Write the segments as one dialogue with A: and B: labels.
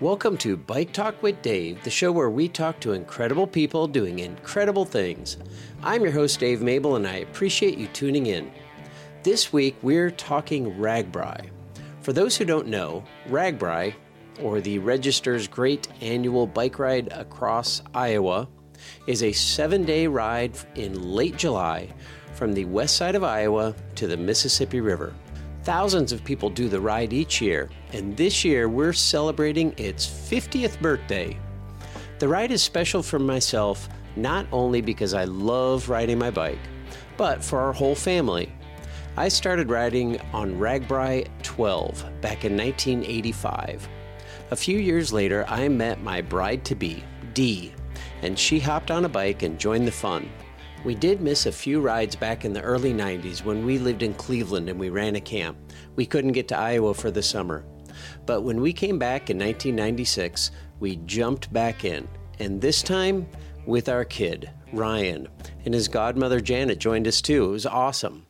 A: Welcome to Bike Talk with Dave, the show where we talk to incredible people doing incredible things. I'm your host, Dave Mable, and I appreciate you tuning in. This week, we're talking RAGBRAI. For those who don't know, RAGBRAI, or the Register's Great Annual Bike Ride Across Iowa, is a seven day ride in late July from the west side of Iowa to the Mississippi River. Thousands of people do the ride each year, and this year we're celebrating its 50th birthday. The ride is special for myself not only because I love riding my bike, but for our whole family. I started riding on RAGBRAI 12 back in 1985. A few years later, I met my bride to be, Dee, and she hopped on a bike and joined the fun. We did miss a few rides back in the early 90s when we lived in Cleveland and we ran a camp. We couldn't get to Iowa for the summer. But when we came back in 1996, we jumped back in, and this time with our kid, Ryan, and his godmother Janet joined us too. It was awesome.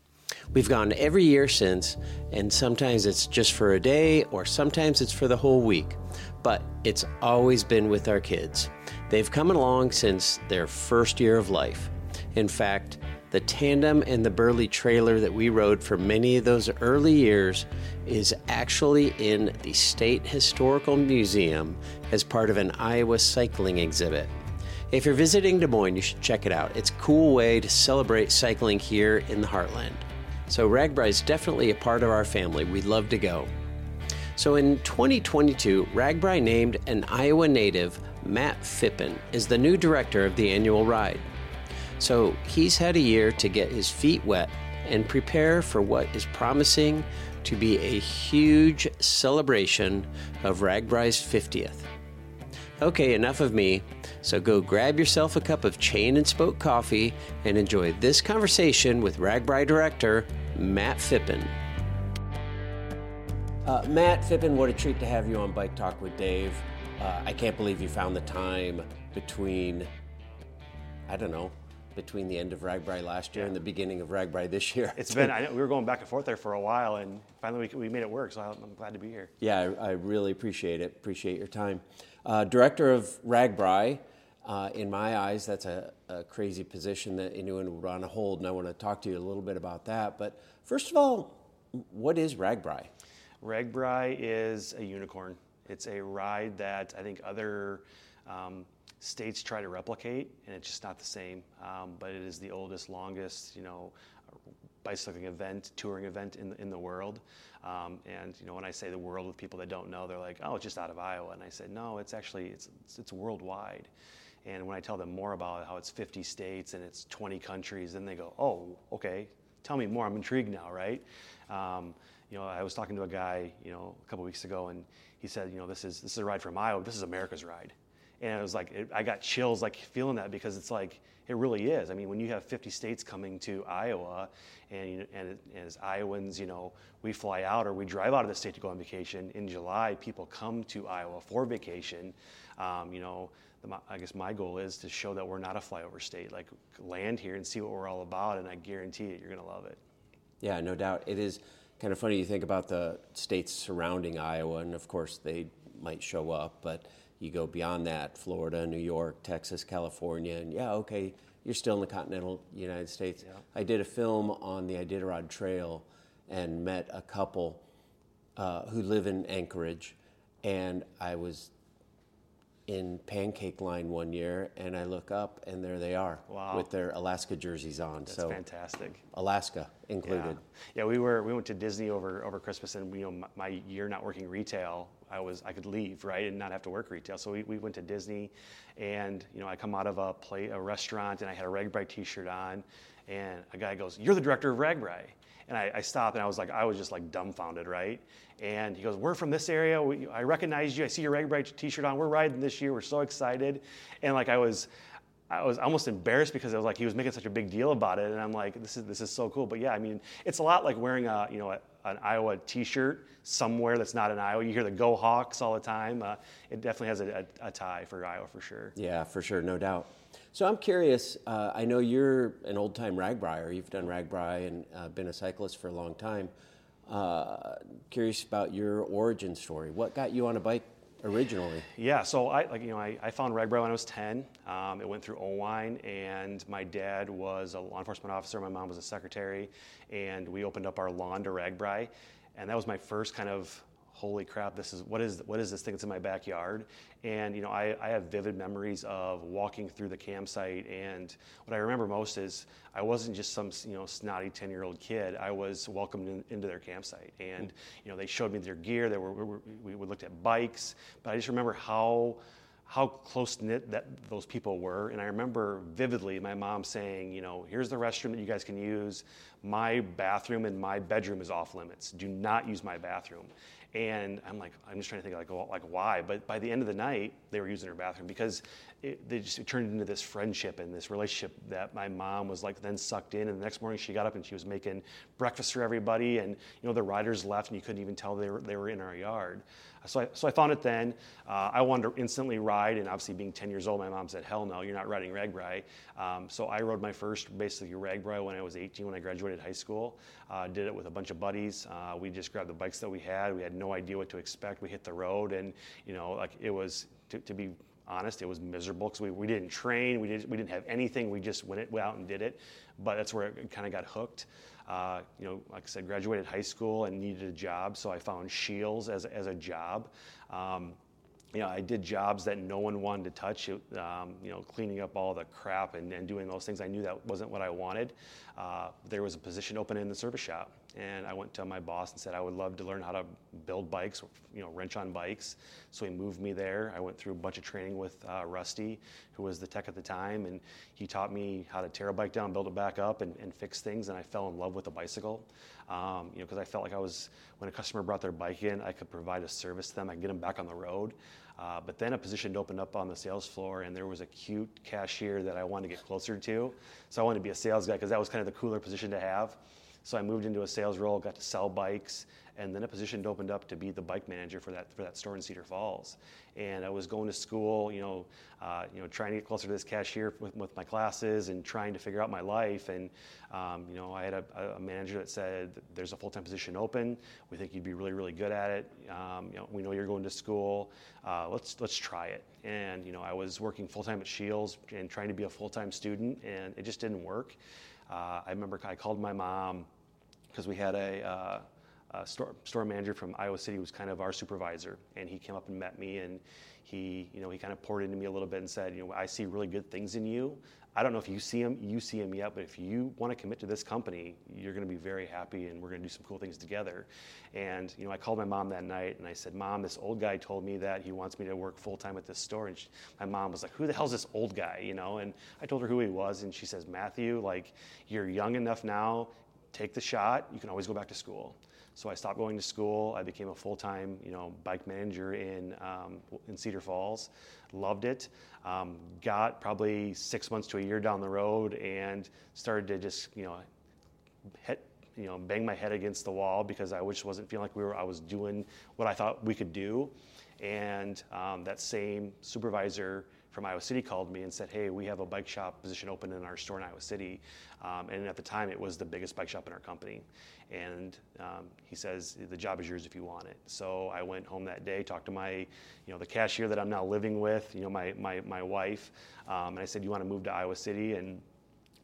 A: We've gone every year since, and sometimes it's just for a day or sometimes it's for the whole week. But it's always been with our kids. They've come along since their first year of life. In fact, the tandem and the Burley trailer that we rode for many of those early years is actually in the State Historical Museum as part of an Iowa cycling exhibit. If you're visiting Des Moines, you should check it out. It's a cool way to celebrate cycling here in the heartland. So, RAGBRAI is definitely a part of our family. We'd love to go. So, in 2022, RAGBRAI named an Iowa native, Matt Phippen, as the new director of the annual ride. So he's had a year to get his feet wet and prepare for what is promising to be a huge celebration of RAGBRAI's 50th. Okay, enough of me. So go grab yourself a cup of chain and spoke coffee and enjoy this conversation with RAGBRAI director Matt Phippen. Uh, Matt Phippen, what a treat to have you on Bike Talk with Dave. Uh, I can't believe you found the time between, I don't know, between the end of RAGBRAI last year yeah. and the beginning of RAGBRAI this year.
B: It's been, I know, we were going back and forth there for a while, and finally we, we made it work, so I'm glad to be here.
A: Yeah, I, I really appreciate it. Appreciate your time. Uh, director of RAGBRAI, uh, in my eyes, that's a, a, crazy position that anyone would want to hold, and I want to talk to you a little bit about that. But first of all, what is RAGBRAI?
B: RAGBRAI is a unicorn. It's a ride that I think other um, states try to replicate, and it's just not the same. Um, but it is the oldest, longest, you know, bicycling event, touring event in the, in the world. Um, and you know, when I say the world with people that don't know, they're like, "Oh, it's just out of Iowa." And I said, "No, it's actually it's it's, worldwide." And when I tell them more about how it's 50 states and it's 20 countries, then they go, "Oh, okay. Tell me more. I'm intrigued now, right?" Um, you know, I was talking to a guy, you know, a couple weeks ago, and he said, "You know, this is this is a ride from Iowa. This is America's ride." And it was like it, I got chills like feeling that because it's like it really is. I mean, when you have 50 states coming to Iowa, and and, and as Iowans, you know, we fly out or we drive out of the state to go on vacation. In July, people come to Iowa for vacation. Um, you know, the, I guess my goal is to show that we're not a flyover state. Like land here and see what we're all about, and I guarantee it, you're going to love it.
A: Yeah, no doubt. It is kind of funny you think about the states surrounding Iowa, and of course they might show up, but you go beyond that Florida, New York, Texas, California, and yeah, okay, you're still in the continental United States. Yeah. I did a film on the Iditarod Trail and met a couple uh, who live in Anchorage, and I was in Pancake Line one year, and I look up, and there they are
B: wow.
A: with their Alaska jerseys on.
B: That's so fantastic.
A: Alaska included.
B: Yeah. yeah, we were we went to Disney over over Christmas, and you know my, my, year not working retail, I was I could leave right and not have to work retail. So we, we went to Disney, and you know I come out of a play a restaurant, and I had a RAGBRAI T-shirt on, and a guy goes, "You're the director of RAGBRAI." And I, I, stopped and I was like, I was just like dumbfounded, right? And he goes, We're from this area. We, I recognize you. I see your RAGBRAI t shirt on. We're riding this year. We're so excited. And like, I was, I was almost embarrassed because I was like, he was making such a big deal about it. And I'm like, this is, this is so cool. But yeah, I mean, it's a lot like wearing a, you know, an Iowa t-shirt somewhere that's not in Iowa. You hear the Go Hawks all the time. Uh, it definitely has a, a, a tie for Iowa for sure.
A: Yeah, for sure. No doubt. So I'm curious. Uh, I know you're an old time RAGBRAIer. You've done RAGBRAI and uh, been a cyclist for a long time. Uh, curious about your origin story. What got you on a bike originally?
B: Yeah, so I like you know I, I found RAGBRAI when I was 10. Um, it went through Oelwein, and my dad was a law enforcement officer. My mom was a secretary, and we opened up our lawn to RAGBRAI, and that was my first kind of holy crap, this is what is what is this thing that's in my backyard? And you know, I, I have vivid memories of walking through the campsite, and what I remember most is I wasn't just some you know snotty ten year old kid. I was welcomed in, into their campsite, and you know they showed me their gear. They were we, we looked at bikes, but I just remember how how close knit that those people were. And I remember vividly my mom saying, you know, here's the restroom that you guys can use. My bathroom and my bedroom is off limits. Do not use my bathroom. And I'm like, I'm just trying to think like, like why? But by the end of the night, they were using her bathroom because it, they just turned into this friendship and this relationship that my mom was like then sucked in. And the next morning she got up and she was making breakfast for everybody. And you know the riders left and you couldn't even tell they were they were in our yard. So I, so I found it then. Uh, I wanted to instantly ride, and obviously being 10 years old, my mom said, "Hell no, you're not riding RAGBRAI." Um, so I rode my first basically RAGBRAI when I was 18 when I graduated high school. Uh, did it with a bunch of buddies. Uh, we just grabbed the bikes that we had. We had no idea what to expect. We hit the road, and you know, like it was to, to be honest, it was miserable because we, we didn't train, we didn't, we didn't have anything, we just went, it, went out and did it. But that's where it kind of got hooked. Uh, you know, like I said, graduated high school and needed a job, so I found Scheels as, as a job. Um, you know, I did jobs that no one wanted to touch. It, um, you know, cleaning up all the crap and, and, doing those things. I knew that wasn't what I wanted. Uh, there was a position open in the service shop, and I went to my boss and said I would love to learn how to build bikes, you know, wrench on bikes. So he moved me there. I went through a bunch of training with uh, Rusty, who was the tech at the time, and he taught me how to tear a bike down, build it back up, and, and fix things. And I fell in love with the bicycle, um, you know, because I felt like I was when a customer brought their bike in, I could provide a service to them. I could get them back on the road. Uh, but then a position opened up on the sales floor, and there was a cute cashier that I wanted to get closer to. So I wanted to be a sales guy because that was kind of the cooler position to have. So I moved into a sales role, got to sell bikes, and then a position opened up to be the bike manager for that for that store in Cedar Falls. And I was going to school, you know, uh, you know, trying to get closer to this cashier with, with my classes and trying to figure out my life. And um, you know, I had a, a, manager that said, "There's a full-time position open. We think you'd be really, really good at it. Um, you know, we know you're going to school. Uh, let's let's try it." And you know, I was working full-time at Scheels and trying to be a full-time student, and it just didn't work. Uh, I remember I called my mom because we had a, uh, a, store, store manager from Iowa City who was kind of our supervisor, and he came up and met me, and he, you know, he kind of poured into me a little bit and said, you know, I see really good things in you. I don't know if you see them, you see them yet, but if you want to commit to this company, you're going to be very happy, and we're going to do some cool things together. And you know, I called my mom that night, and I said, Mom, this old guy told me that he wants me to work full time at this store. And she, my mom was like, Who the hell's this old guy? You know, and I told her who he was, and she says, Matthew, like, you're young enough now take the shot. You can always go back to school. So I stopped going to school. I became a full-time, you know, bike manager in in Cedar Falls. Loved it. Um, got probably six months to a year down the road and started to just, you know, hit, you know, bang my head against the wall because I just wasn't feeling like we were. I was doing what I thought we could do, and um, that same supervisor from Iowa City called me and said, "Hey, we have a bike shop position open in our store in Iowa City," um, and at the time it was the biggest bike shop in our company. And um, he says, "The job is yours if you want it." So I went home that day, talked to my, you know, the cashier that I'm now living with, you know, my my my wife, um, and I said, "You want to move to Iowa City?" and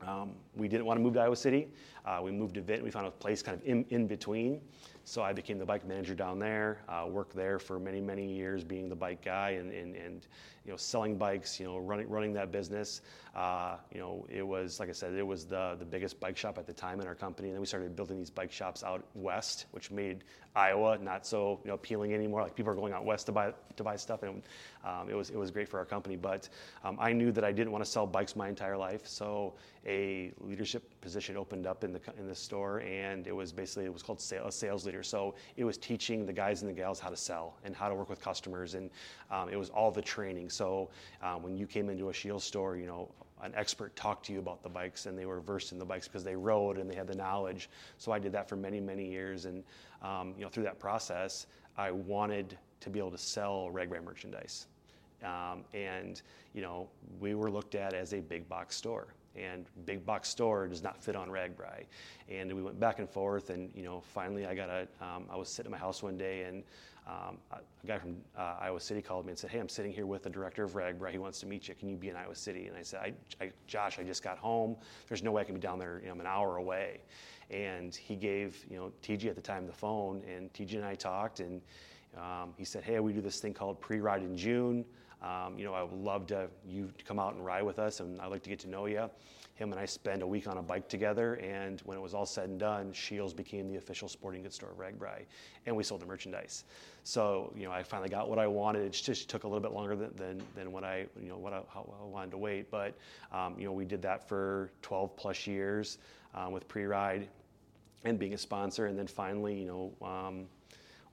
B: um, we didn't want to move to Iowa City. Uh, we moved to Vinton. We found a place kind of in, in between. So I became the bike manager down there, uh, worked there for many, many years being the bike guy and, and, and you know, selling bikes, you know, running, running that business. Uh, you know, it was, like I said, it was the, the biggest bike shop at the time in our company. And then we started building these bike shops out west, which made Iowa not so, you know, appealing anymore. Like people are going out west to buy, to buy stuff. And um, it, was, it was great for our company. But um, I knew that I didn't want to sell bikes my entire life. So a leadership position opened up in the, in the store. And it was basically, it was called a sales leader. So it was teaching the guys and the gals how to sell and how to work with customers. And um, it was all the training. So um, when you came into a Scheels store, you know, an expert talked to you about the bikes and they were versed in the bikes because they rode and they had the knowledge. So I did that for many, many years. And, um, you know, through that process, I wanted to be able to sell RAGBRAI merchandise. Um, and, you know, we were looked at as a big box store. and big box store does not fit on RAGBRAI. And we went back and forth, and you know, finally I got a. Um, I was sitting in my house one day, and um, a guy from uh, Iowa City called me and said, "Hey, I'm sitting here with the director of RAGBRAI. He wants to meet you. Can you be in Iowa City?" And I said, I, I, "Josh, I just got home. There's no way I can be down there. You know, I'm an hour away." And he gave you know TJ at the time the phone, and TJ and I talked, and um, he said, "Hey, we do this thing called pre-ride in June." Um, you know, I would love to you to come out and ride with us, and I'd like to get to know you. Him and I spent a week on a bike together, and when it was all said and done, Scheels became the official sporting goods store of RAGBRAI, and we sold the merchandise. So, you know, I finally got what I wanted. It just took a little bit longer than, than, than what I, you know, what I, I wanted to wait. But, um, you know, we did that for 12 plus years um, with pre-ride and being a sponsor, and then finally, you know. Um,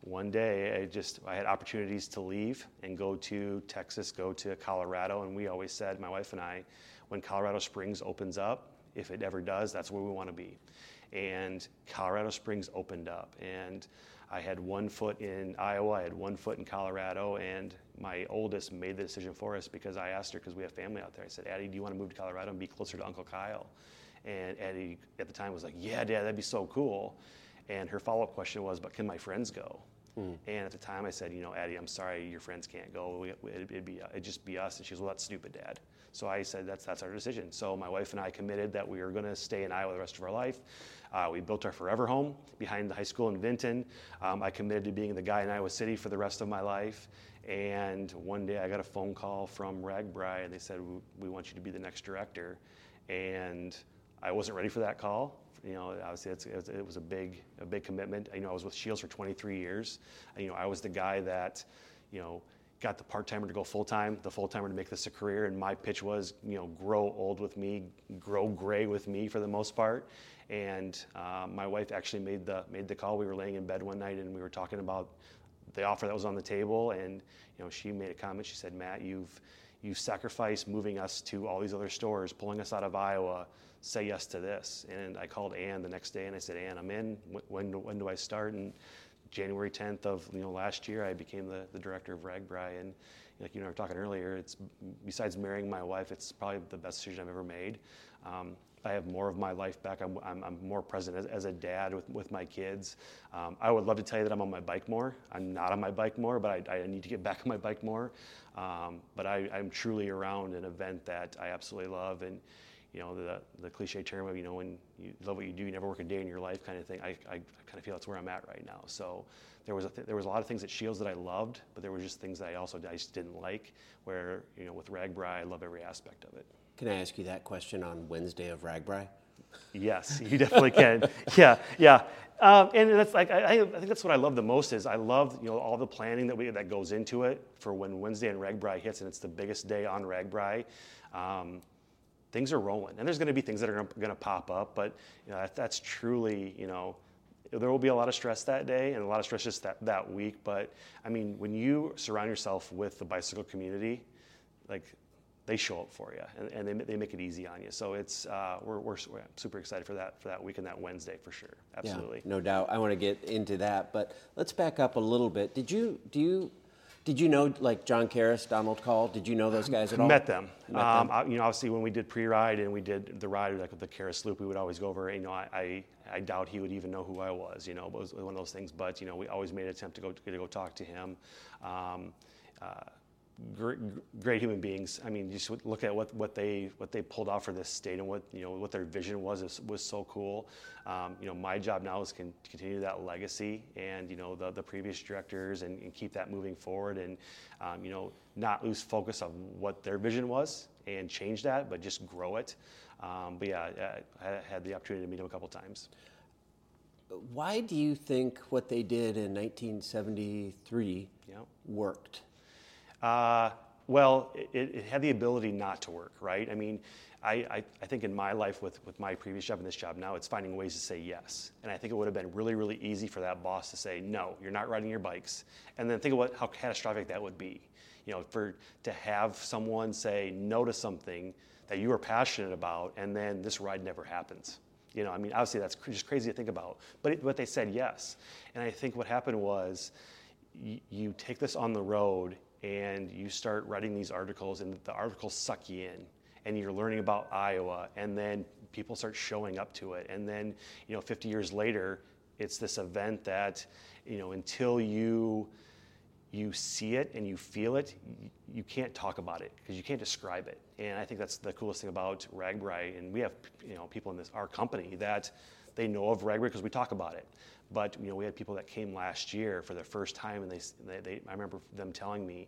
B: one day I just I had opportunities to leave and go to Texas, go to Colorado, and we always said, my wife and I, when Colorado Springs opens up, if it ever does, that's where we want to be. And Colorado Springs opened up, and I had one foot in Iowa, I had one foot in Colorado, and my oldest made the decision for us because I asked her because we have family out there. I said, Addie, do you want to move to Colorado and be closer to Uncle Kyle? And Addie at the time was like, Yeah, Dad, that'd be so cool. And her follow up question was, But can my friends go? Mm. And at the time, I said, you know, Addie, I'm sorry, your friends can't go. We, it'd, it'd, be, it'd just be us. And she goes, well, that's stupid, Dad. So I said, that's that's our decision. So my wife and I committed that we were going to stay in Iowa the rest of our life. Uh, we built our forever home behind the high school in Vinton. Um, I committed to being the guy in Iowa City for the rest of my life. And one day I got a phone call from RAGBRAI, and they said, we want you to be the next director. And I wasn't ready for that call you know, obviously it was a big, a big commitment. You know, I was with Scheels for 23 years. You know, I was the guy that, you know, got the part timer to go full time, the full timer to make this a career. And my pitch was, you know, grow old with me, grow gray with me for the most part. And uh, my wife actually made the made the call. We were laying in bed one night and we were talking about the offer that was on the table. And you know, she made a comment. She said, "Matt, you've you've sacrificed moving us to all these other stores, pulling us out of Iowa." say yes to this. And I called Ann the next day and I said, Ann, I'm in. When, when do I start? And January 10th of you know last year, I became the, the director of RAGBRAI. And like you know, we were talking earlier, it's besides marrying my wife, it's probably the best decision I've ever made. Um, I have more of my life back. I'm, I'm, I'm more present as, as, a dad with, with my kids. Um, I would love to tell you that I'm on my bike more. I'm not on my bike more, but I, I need to get back on my bike more. Um, but I, I'm truly around an event that I absolutely love. And you know, the, the cliche term of, you know, when you love what you do, you never work a day in your life kind of thing. I, I, I kind of feel that's where I'm at right now. So there was, a th- there was a lot of things at Scheels that I loved, but there were just things that I also I just didn't like, where, you know, with RAGBRAI, I love every aspect of it.
A: Can I ask you that question on Wednesday of RAGBRAI?
B: Yes, you definitely can. yeah, yeah. Um, and that's like I, I, think that's what I love the most is I love you know all the planning that we that goes into it for when Wednesday and RAGBRAI hits and it's the biggest day on RAGBRAI. Um, things are rolling. And there's going to be things that are going to pop up, but you know, that, that's truly, you know, there will be a lot of stress that day and a lot of stress just that, that week. But I mean, when you surround yourself with the bicycle community, like they show up for you and, and they, they make it easy on you. So it's uh, we're, we're, we're, super excited for that for that week and that Wednesday for sure. Absolutely.
A: Yeah, no doubt. I want to get into that, but let's back up a little bit. Did you do you did you know like John Karras, Donald Kaul? Did you know those guys at all?
B: Met them. Met um, them. I, you know, obviously when we did pre-ride and we did the ride like with the Karras loop, we would always go over. You know, I, I, I doubt he would even know who I was. You know, it was one of those things. But you know, we always made an attempt to go to go talk to him. Um, uh, great, great human beings. I mean, just look at what, what they what they pulled off for this state and what you know what their vision was was so cool. Um, you know, my job now is con- to continue that legacy and you know the, the previous directors and, and keep that moving forward and um, you know not lose focus of what their vision was and change that, but just grow it. Um, but yeah, I, had the opportunity to meet them a couple times.
A: Why do you think what they did in 1973 yep. worked?
B: Uh, well, it, it, had the ability not to work, right? I mean, I, I, I, think in my life with, with my previous job and this job now, it's finding ways to say yes. And I think it would have been really, really easy for that boss to say, no, you're not riding your bikes. And then think what, how catastrophic that would be. You know, for to have someone say no to something that you are passionate about, and then this ride never happens. You know, I mean, obviously that's just crazy to think about. But, it, but they said yes. And I think what happened was y- you take this on the road and you start writing these articles and the articles suck you in and you're learning about Iowa, and then people start showing up to it, and then you know 50 years later, it's this event that you know until you you see it and you feel it, you can't talk about it because you can't describe it. And I think that's the coolest thing about RAGBRAI. And we have you know people in this our company that they know of RAGBRAI because we talk about it. But you know we had people that came last year for the first time, and they, they, they I remember them telling me,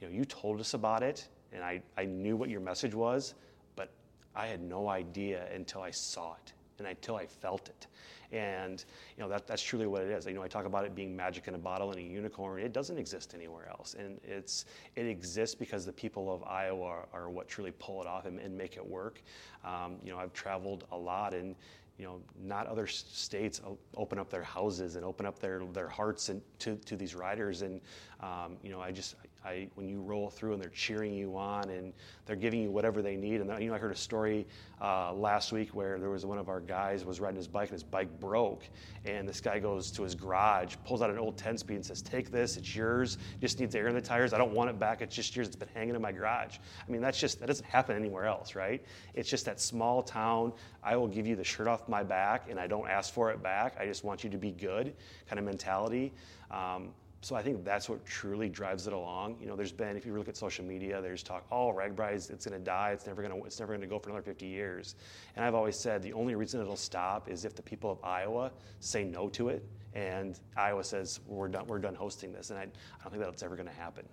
B: you know, you told us about it, and I, I knew what your message was, but I had no idea until I saw it and until I felt it. And you know that, that's truly what it is. You know, I talk about it being magic in a bottle and a unicorn. It doesn't exist anywhere else, and it's it exists because the people of Iowa are, are what truly pull it off and, and make it work. Um, you know, I've traveled a lot, and you know, not other states open up their houses and open up their their hearts and to, to these riders. And um, you know, I just I, when you roll through and they're cheering you on and they're giving you whatever they need. And you know, I heard a story uh, last week where there was one of our guys was riding his bike and his bike broke, and this guy goes to his garage, pulls out an old 10 speed and says, "Take this, it's yours. Just needs air in the tires. I don't want it back. It's just yours. It's been hanging in my garage." I mean, that's just that doesn't happen anywhere else, right? It's just that small town. I will give you the shirt off my back, and I don't ask for it back. I just want you to be good, kind of mentality. Um, so I think that's what truly drives it along. You know, there's been, if you look at social media, there's talk, oh, RAGBRAI, it's going to die. It's never going to, it's never going to go for another 50 years. And I've always said the only reason it'll stop is if the people of Iowa say no to it, and Iowa says we're done, we're done hosting this. And I, I don't think that's ever going to happen.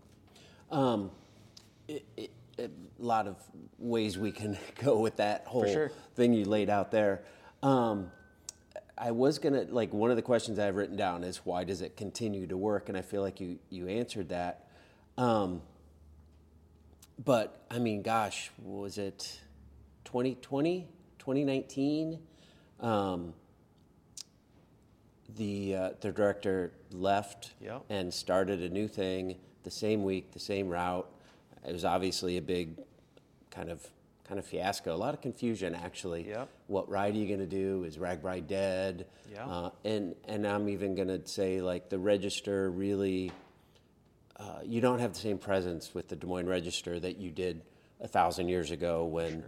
B: Um,
A: it, it, a lot of ways we can go with that whole
B: sure.
A: thing you laid out there. Um, I was gonna like one of the questions I've written down is why does it continue to work, and I feel like you you answered that. Um, but I mean, gosh, was it 2020, 2019? Um, the uh, the director left
B: yep.
A: and started a new thing the same week, the same route. It was obviously a big kind of kind of fiasco. A lot of confusion, actually.
B: Yep.
A: What ride are you going to do? Is RAGBRAI dead?
B: Yeah. Uh,
A: and and I'm even going to say like the Register really, uh, you don't have the same presence with the Des Moines Register that you did a thousand years ago when. Sure.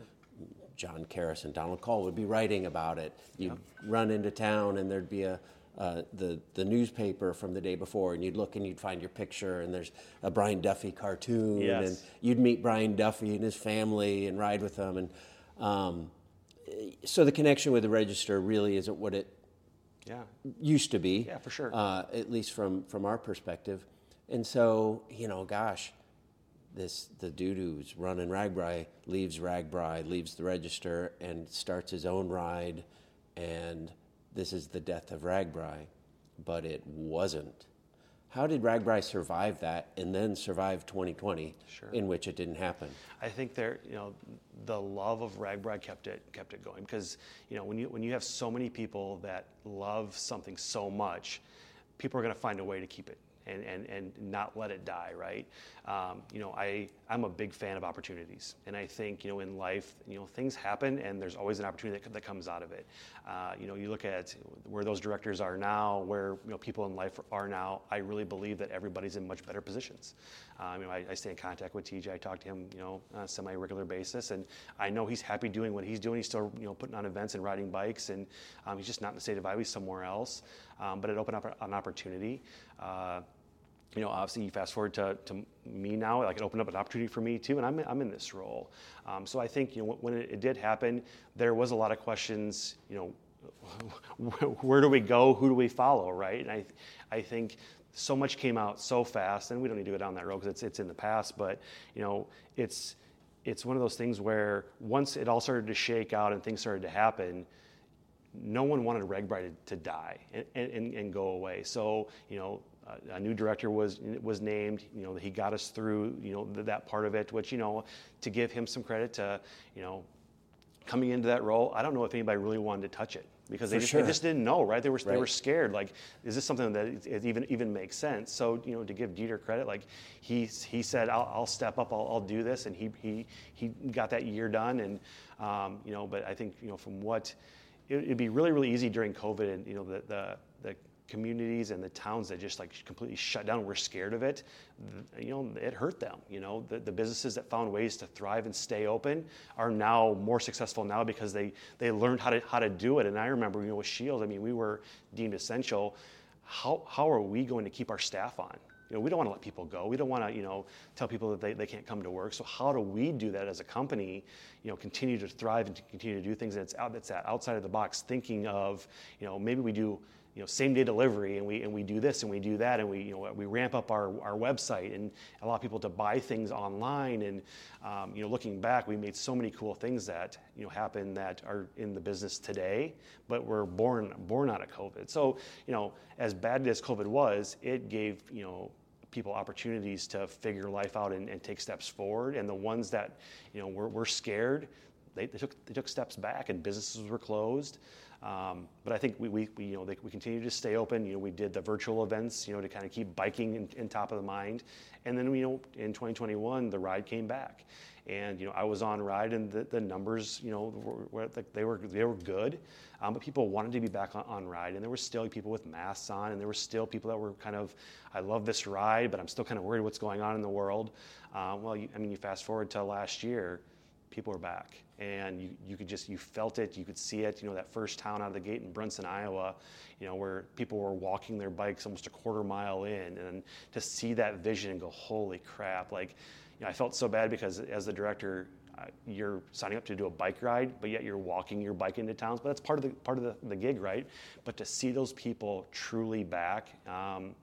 A: John Karras and Donald Kaul would be writing about it. You'd yep. run into town and there'd be a, uh, the the newspaper from the day before, and you'd look and you'd find your picture, and there's a Brian Duffy cartoon,
B: yes.
A: and you'd meet Brian Duffy and his family and ride with them, and um, so the connection with the register really isn't what it
B: yeah.
A: used to be.
B: Yeah, for sure.
A: Uh, at least from from our perspective, and so you know, gosh, this the dude who's running RAGBRAI leaves RAGBRAI, leaves the register, and starts his own ride, and this is the death of RAGBRAI, but it wasn't. How did RAGBRAI survive that and then survive 2020,
B: sure.
A: in which it didn't happen?
B: I think there, you know, the love of RAGBRAI kept it kept it going because you know when you when you have so many people that love something so much, people are going to find a way to keep it and, and, and not let it die, right? Um, you know, I, I'm a big fan of opportunities. And I think, you know, in life, you know, things happen and there's always an opportunity that, that comes out of it. Uh, you know, you look at where those directors are now, where, you know, people in life are now, I really believe that everybody's in much better positions. Um, you know, I, I, stay in contact with TJ. I talk to him, you know, on a semi-regular basis, and I know he's happy doing what he's doing. He's still, you know, putting on events and riding bikes, and um, he's just not in the state of Iowa. He's somewhere else. Um, but it opened up an opportunity. Uh, you know, obviously, you fast forward to, to me now, like it opened up an opportunity for me too, and I'm, I'm in this role. Um, so I think, you know, when it, it, did happen, there was a lot of questions, you know, where do we go? Who do we follow, right? And I, I think so much came out so fast, and we don't need to go down that road because it's, it's in the past, but, you know, it's, it's one of those things where once it all started to shake out and things started to happen, no one wanted to, to die and, and, and, go away. So, you know, a new director was was named. You know, he got us through. You know, that part of it. Which you know, to give him some credit to, you know, coming into that role. I don't know if anybody really wanted to touch it because they just,
A: sure.
B: they just, didn't know, right? They were
A: right.
B: they were scared. Like, is this something that it even even makes sense? So you know, to give Dieter credit, like he he said, I'll, I'll step up, I'll, I'll, do this, and he he he got that year done, and um, you know, but I think you know from what it, would be really, really easy during COVID and, you know, the, the communities and the towns that just like completely shut down were scared of it you know it hurt them you know the, the businesses that found ways to thrive and stay open are now more successful now because they they learned how to how to do it and i remember you know with Scheels i mean we were deemed essential how how are we going to keep our staff on you know, we don't want to let people go. We don't want to, you know, tell people that they, they can't come to work. So how do we do that as a company, you know, continue to thrive and to continue to do things that's out that's that outside of the box, thinking of, you know, maybe we do you know, same day delivery and we, and we do this and we do that and we, you know, we ramp up our, our website and allow people to buy things online. And, um, you know, looking back, we made so many cool things that, you know, happen that are in the business today, but were born, born out of COVID. So, you know, as bad as COVID was, it gave, you know, people opportunities to figure life out and, and take steps forward. And the ones that, you know, were, were scared, they, they, took, they took steps back and businesses were closed. Um, but I think we, continue to stay open. You know, we did the virtual events, you know, to kind of keep biking in, top of the mind. And then, in 2021, the ride came back. And, you know, I was on ride and the, numbers, they, were, they were good. Um, but people wanted to be back on, ride. And there were still people with masks on. And there were still people that were kind of, I love this ride, but I'm still kind of worried what's going on in the world. Um, well, I mean, you fast forward to last year, people are back. And you, you could just you felt it you could see it you know that first town out of the gate in Bronson iowa you know where people were walking their bikes almost a quarter mile in. And to see that vision and go holy crap like you know i felt so bad because as the director you're signing up to do a bike ride but yet you're walking your bike into towns. But that's part of the part of the, the gig right? But to see those people truly back um,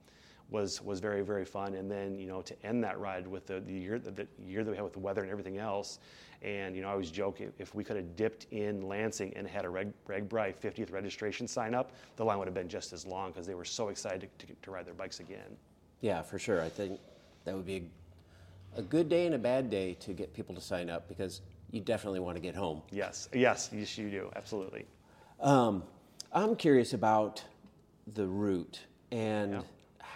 B: was was very very fun and then you know to end that ride with the, the year the, the year that we had with the weather and everything else and you know, I always joke if we could have dipped in Lansing and had a Reg, RAGBRAI 50th registration sign up, the line would have been just as long because they were so excited to, to, to, ride their bikes again.
A: Yeah, for sure. I think that would be a, a good day and a bad day to get people to sign up because you definitely want to get home.
B: Yes, yes, yes, you do, absolutely.
A: Um, I'm curious about the route and yeah.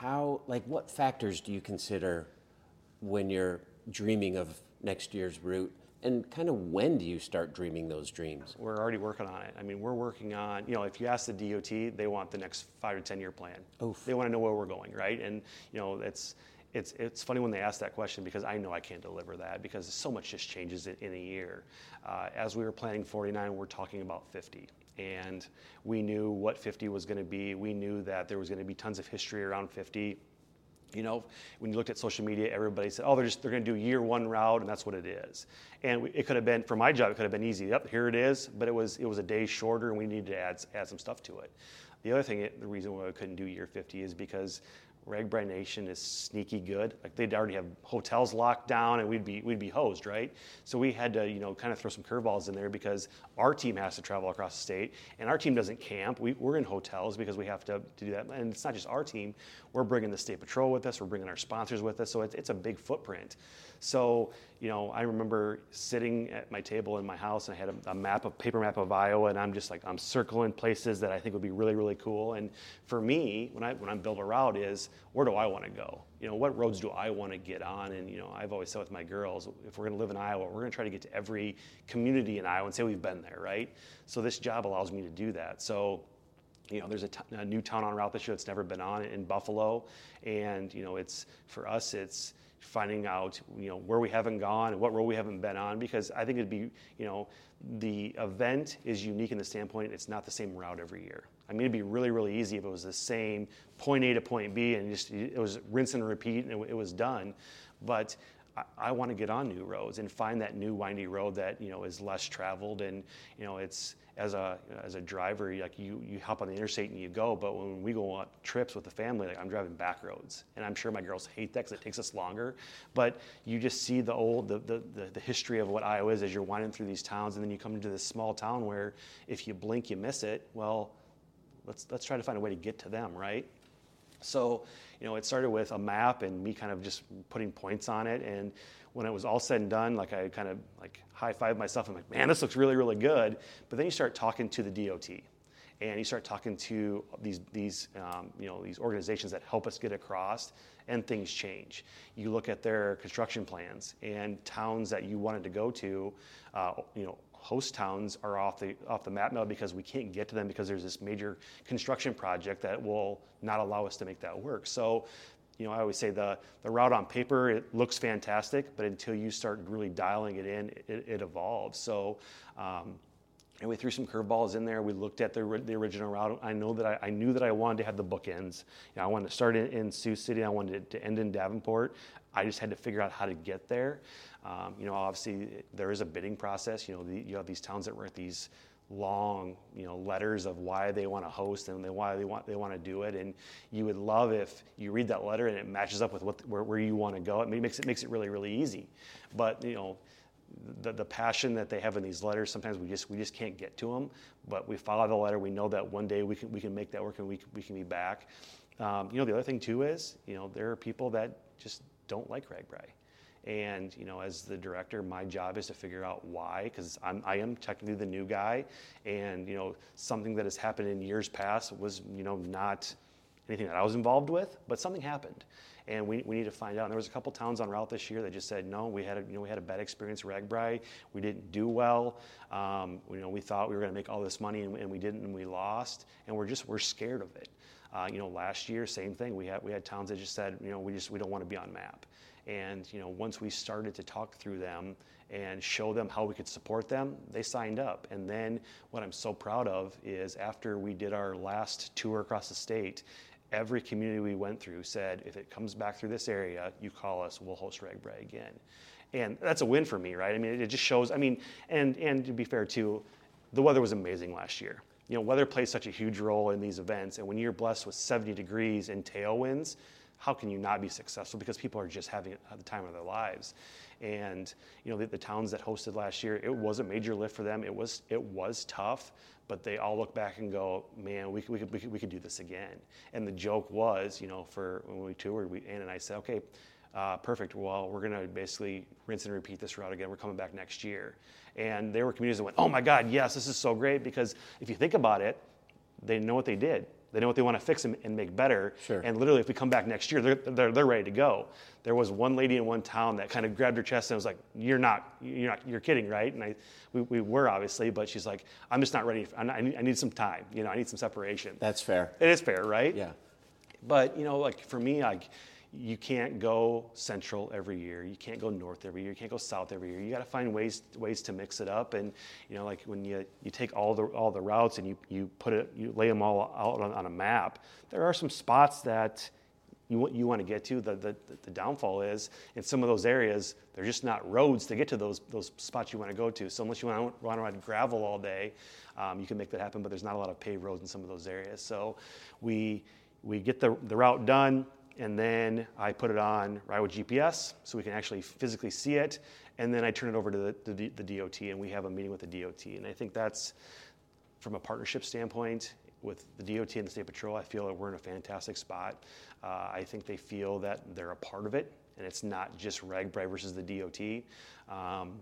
A: How, like, what factors do you consider when you're dreaming of next year's route? And kind of when do you start dreaming those dreams?
B: We're already working on it. I mean, we're working on, you know, if you ask the DOT, they want the next five to 10 year plan. Oof. They want to know where we're going, right? And, you know, it's, it's, it's funny when they ask that question because I know I can't deliver that because so much just changes in, in a year. Uh, as we were planning 49, we're talking about 50 and we knew what 50 was going to be. We knew that there was going to be tons of history around 50. You know, when you looked at social media, everybody said, "Oh, they're just they're going to do year one route, and that's what it is." And it could have been for my job, it could have been easy. Yep, here it is. But it was it was a day shorter, and we needed to add add some stuff to it. The other thing, the reason why we couldn't do year 50 is because RAGBRAI Nation is sneaky good. Like they'd already have hotels locked down, and we'd be we'd be hosed, right? So we had to, you know, kind of throw some curveballs in there because our team has to travel across the state, and our team doesn't camp. We, are in hotels because we have to, to do that. And it's not just our team. We're bringing the state patrol with us. We're bringing our sponsors with us. So it's, it's a big footprint. So, you know, I remember sitting at my table in my house and I had a, a, map, a paper map of Iowa, and I'm just like, I'm circling places that I think would be really, really cool. And for me, when I when I build a route, is where do I want to go? You know, what roads do I want to get on? And you know, I've always said with my girls, if we're going to live in Iowa, we're going to try to get to every community in Iowa and say we've been there, right? So this job allows me to do that. So you know, there's a, t- a new town on route this year that's never been on in Buffalo, and you know, it's for us, it's finding out you know where we haven't gone and what road we haven't been on because I think it'd be you know the event is unique in the standpoint it's not the same route every year. I mean it'd be really really easy if it was the same point A to point B and just it was rinse and repeat and it, it was done, but I, I want to get on new roads and find that new windy road that you know is less traveled and you know it's as a as a driver like you you hop on the interstate and you go. But when we go on trips with the family like I'm driving back roads. And I'm sure my girls hate that because it takes us longer. But you just see the old the, the, the, the history of what Iowa is as you're winding through these towns. And then you come into this small town where if you blink you miss it. Well let's let's try to find a way to get to them right so you know, it started with a map and me kind of just putting points on it. And when it was all said and done, like I kind of like high five myself. I'm like, man, this looks really, really good. But then you start talking to the DOT and you start talking to these these um, you know these organizations that help us get across and things change you look at their construction plans and towns that you wanted to go to uh, you know host towns are off the off the map now because we can't get to them because there's this major construction project that will not allow us to make that work. So, you know, I always say the the route on paper it looks fantastic, but until you start really dialing it in, it, it evolves. So. Um, and we threw some curveballs in there. We looked at the, the original route. I know that I, I, knew that I wanted to have the bookends. You know, I wanted to start in, in Sioux City. I wanted to end in Davenport. I just had to figure out how to get there. Um, you know, obviously there is a bidding process. You know, the, you have these towns that write these long, you know, letters of why they want to host and they, why they want they want to do it. And you would love if you read that letter and it matches up with what where, where you want to go. It makes it makes it really really easy. But you know the, the passion that they have in these letters, sometimes we just we just can't get to them. But we follow the letter. We know that one day we can we can make that work and we we can be back. Um, you know, the other thing too is you know there are people that just don't like RAGBRAI. And you know, as the director, my job is to figure out why, because I'm I am technically the new guy, and you know, something that has happened in years past was you know not anything that I was involved with, but something happened, and we, we need to find out. And there was a couple towns on route this year that just said, no, we had a, you know, we had a bad experience RAGBRAI. We didn't do well. Um, you know, we thought we were going to make all this money and, and, we didn't and we lost. And we're just, we're scared of it. Uh, you know, last year, same thing. We had, we had towns that just said, you know, we just, we don't want to be on map. And, you know, once we started to talk through them and show them how we could support them, they signed up. And then what I'm so proud of is after we did our last tour across the state, every community we went through said, if it comes back through this area, you call us, we'll host RAGBRAI again. And that's a win for me, right? I mean, it just shows, I mean, and, and to be fair too, the weather was amazing last year. You know, weather plays such a huge role in these events, and when you're blessed with 70 degrees and tailwinds, how can you not be successful? Because people are just having the time of their lives. And you know, the, the, towns that hosted last year, it was a major lift for them. It was it was tough, but they all look back and go, man, we, we, could, we, could, we could do this again. And the joke was, you know, for when we toured, we, Ann and I said, okay, uh, perfect. Well, we're going to basically rinse and repeat this route again. We're coming back next year. And there were communities that went, oh my God, yes, this is so great. Because if you think about it, they know what they did. They know what they want to fix and, and make better.
A: Sure.
B: And literally, if we come back next year, they're, they're, they're ready to go. There was one lady in one town that kind of grabbed her chest and was like, "You're not, you're not, you're kidding, right?" And I, we, we were obviously, but she's like, "I'm just not ready. Not, I, need, I need some time. You know, I need some separation."
A: That's fair.
B: It is fair, right?
A: Yeah.
B: But you know, like for me, like you can't go central every year. You can't go north every year. You can't go south every year. You got to find ways ways to mix it up. And you know, like when you you take all the all the routes and you you put it you lay them all out on, on a map. There are some spots that you want you want to get to. The, the the downfall is in some of those areas they're just not roads to get to those those spots you want to go to. So unless you want to, run around gravel all day, um, you can make that happen. But there's not a lot of paved roads in some of those areas. So we we get the the route done and then I put it on right with GPS so we can actually physically see it, and then I turn it over to the, the, the, DOT, and we have a meeting with the DOT. And I think that's, from a partnership standpoint, with the DOT and the State Patrol, I feel that we're in a fantastic spot. Uh, I think they feel that they're a part of it, and it's not just RAGBRAI versus the DOT. Um,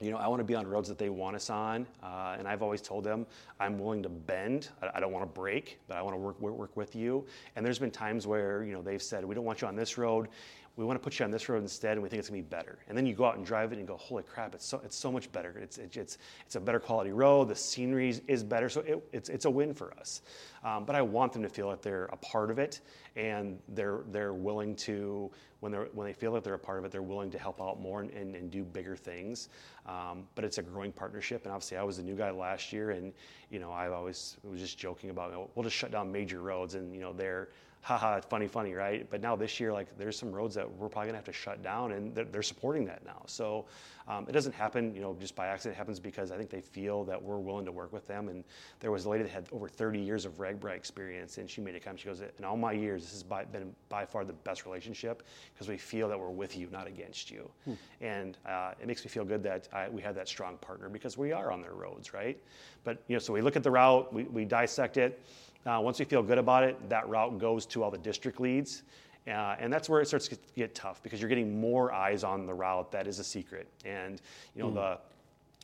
B: you know, I want to be on roads that they want us on, uh, and I've always told them I'm willing to bend. I, I don't want to break, but I want to work, work, work with you. And there's been times where you know they've said we don't want you on this road we want to put you on this road instead, and we think it's going to be better. And then you go out and drive it and go, holy crap, it's so, it's so much better. It's, it, it's, it's a better quality road, the scenery is better, so it, it's, it's a win for us. Um, but I want them to feel that they're a part of it, and they're, they're willing to, when, they're, when they feel that they're a part of it, they're willing to help out more and, and, and do bigger things. Um, but it's a growing partnership, and obviously I was the new guy last year, and you know I always was just joking about, you know, we'll just shut down major roads, and you know they're haha, funny, funny, right? But now this year, like there's some roads that we're probably gonna have to shut down, and they're, they're supporting that now. So um, it doesn't happen, you know, just by accident. It happens because I think they feel that we're willing to work with them. And there was a lady that had over 30 years of RAGBRAI experience, and she made a comment. She goes, "In all my years, this has by, been by far the best relationship because we feel that we're with you, not against you." Hmm. And uh, it makes me feel good that I, we have that strong partner because we are on their roads, right? But you know, so we look at the route, we, we dissect it. Uh, once we feel good about it, that route goes to all the district leads. Uh, and that's where it starts to get tough because you're getting more eyes on the route that is a secret. And you know mm. the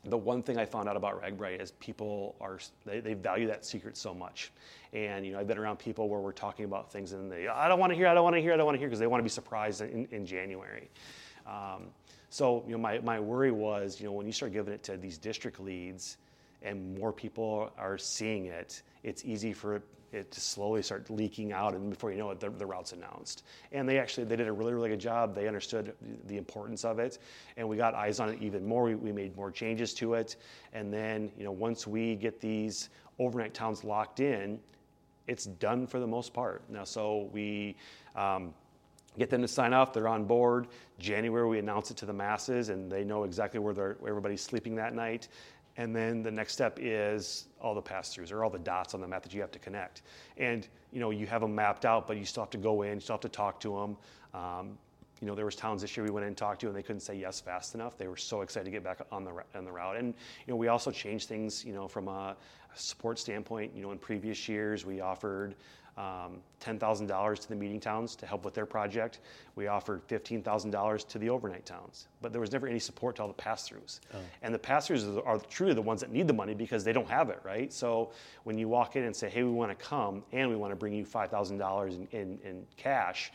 B: the one thing I found out about RAGBRAI is people are they, they value that secret so much. And you know I've been around people where we're talking about things and they I don't want to hear I don't want to hear I don't want to hear because they want to be surprised in, in January. Um, So, you know, my, my worry was, you know, when you start giving it to these district leads and more people are seeing it, it's easy for it to slowly start leaking out, and before you know it, the, the route's announced. And they actually they did a really really good job. They understood the importance of it, and we got eyes on it even more. We, we made more changes to it, and then you know once we get these overnight towns locked in, it's done for the most part. Now, so we. Um, get them to sign off. They're on board. January, we announce it to the masses, and they know exactly where, where everybody's sleeping that night. And then the next step is all the pass-throughs or all the dots on the map that you have to connect. And you know you have them mapped out, but you still have to go in, you still have to talk to them. Um, you know, there was towns this year we went in and talked to, and they couldn't say yes fast enough. They were so excited to get back on the on the route. And you know, we also changed things. You know, from a support standpoint. You know, in previous years we offered um, $10,000 to the meeting towns to help with their project. We offered $15,000 to the overnight towns, but there was never any support to all the pass-throughs. Oh. And the pass-throughs are truly the ones that need the money because they don't have it, right? So when you walk in and say, hey, we want to come and we want to bring you $5,000 in, in, in cash,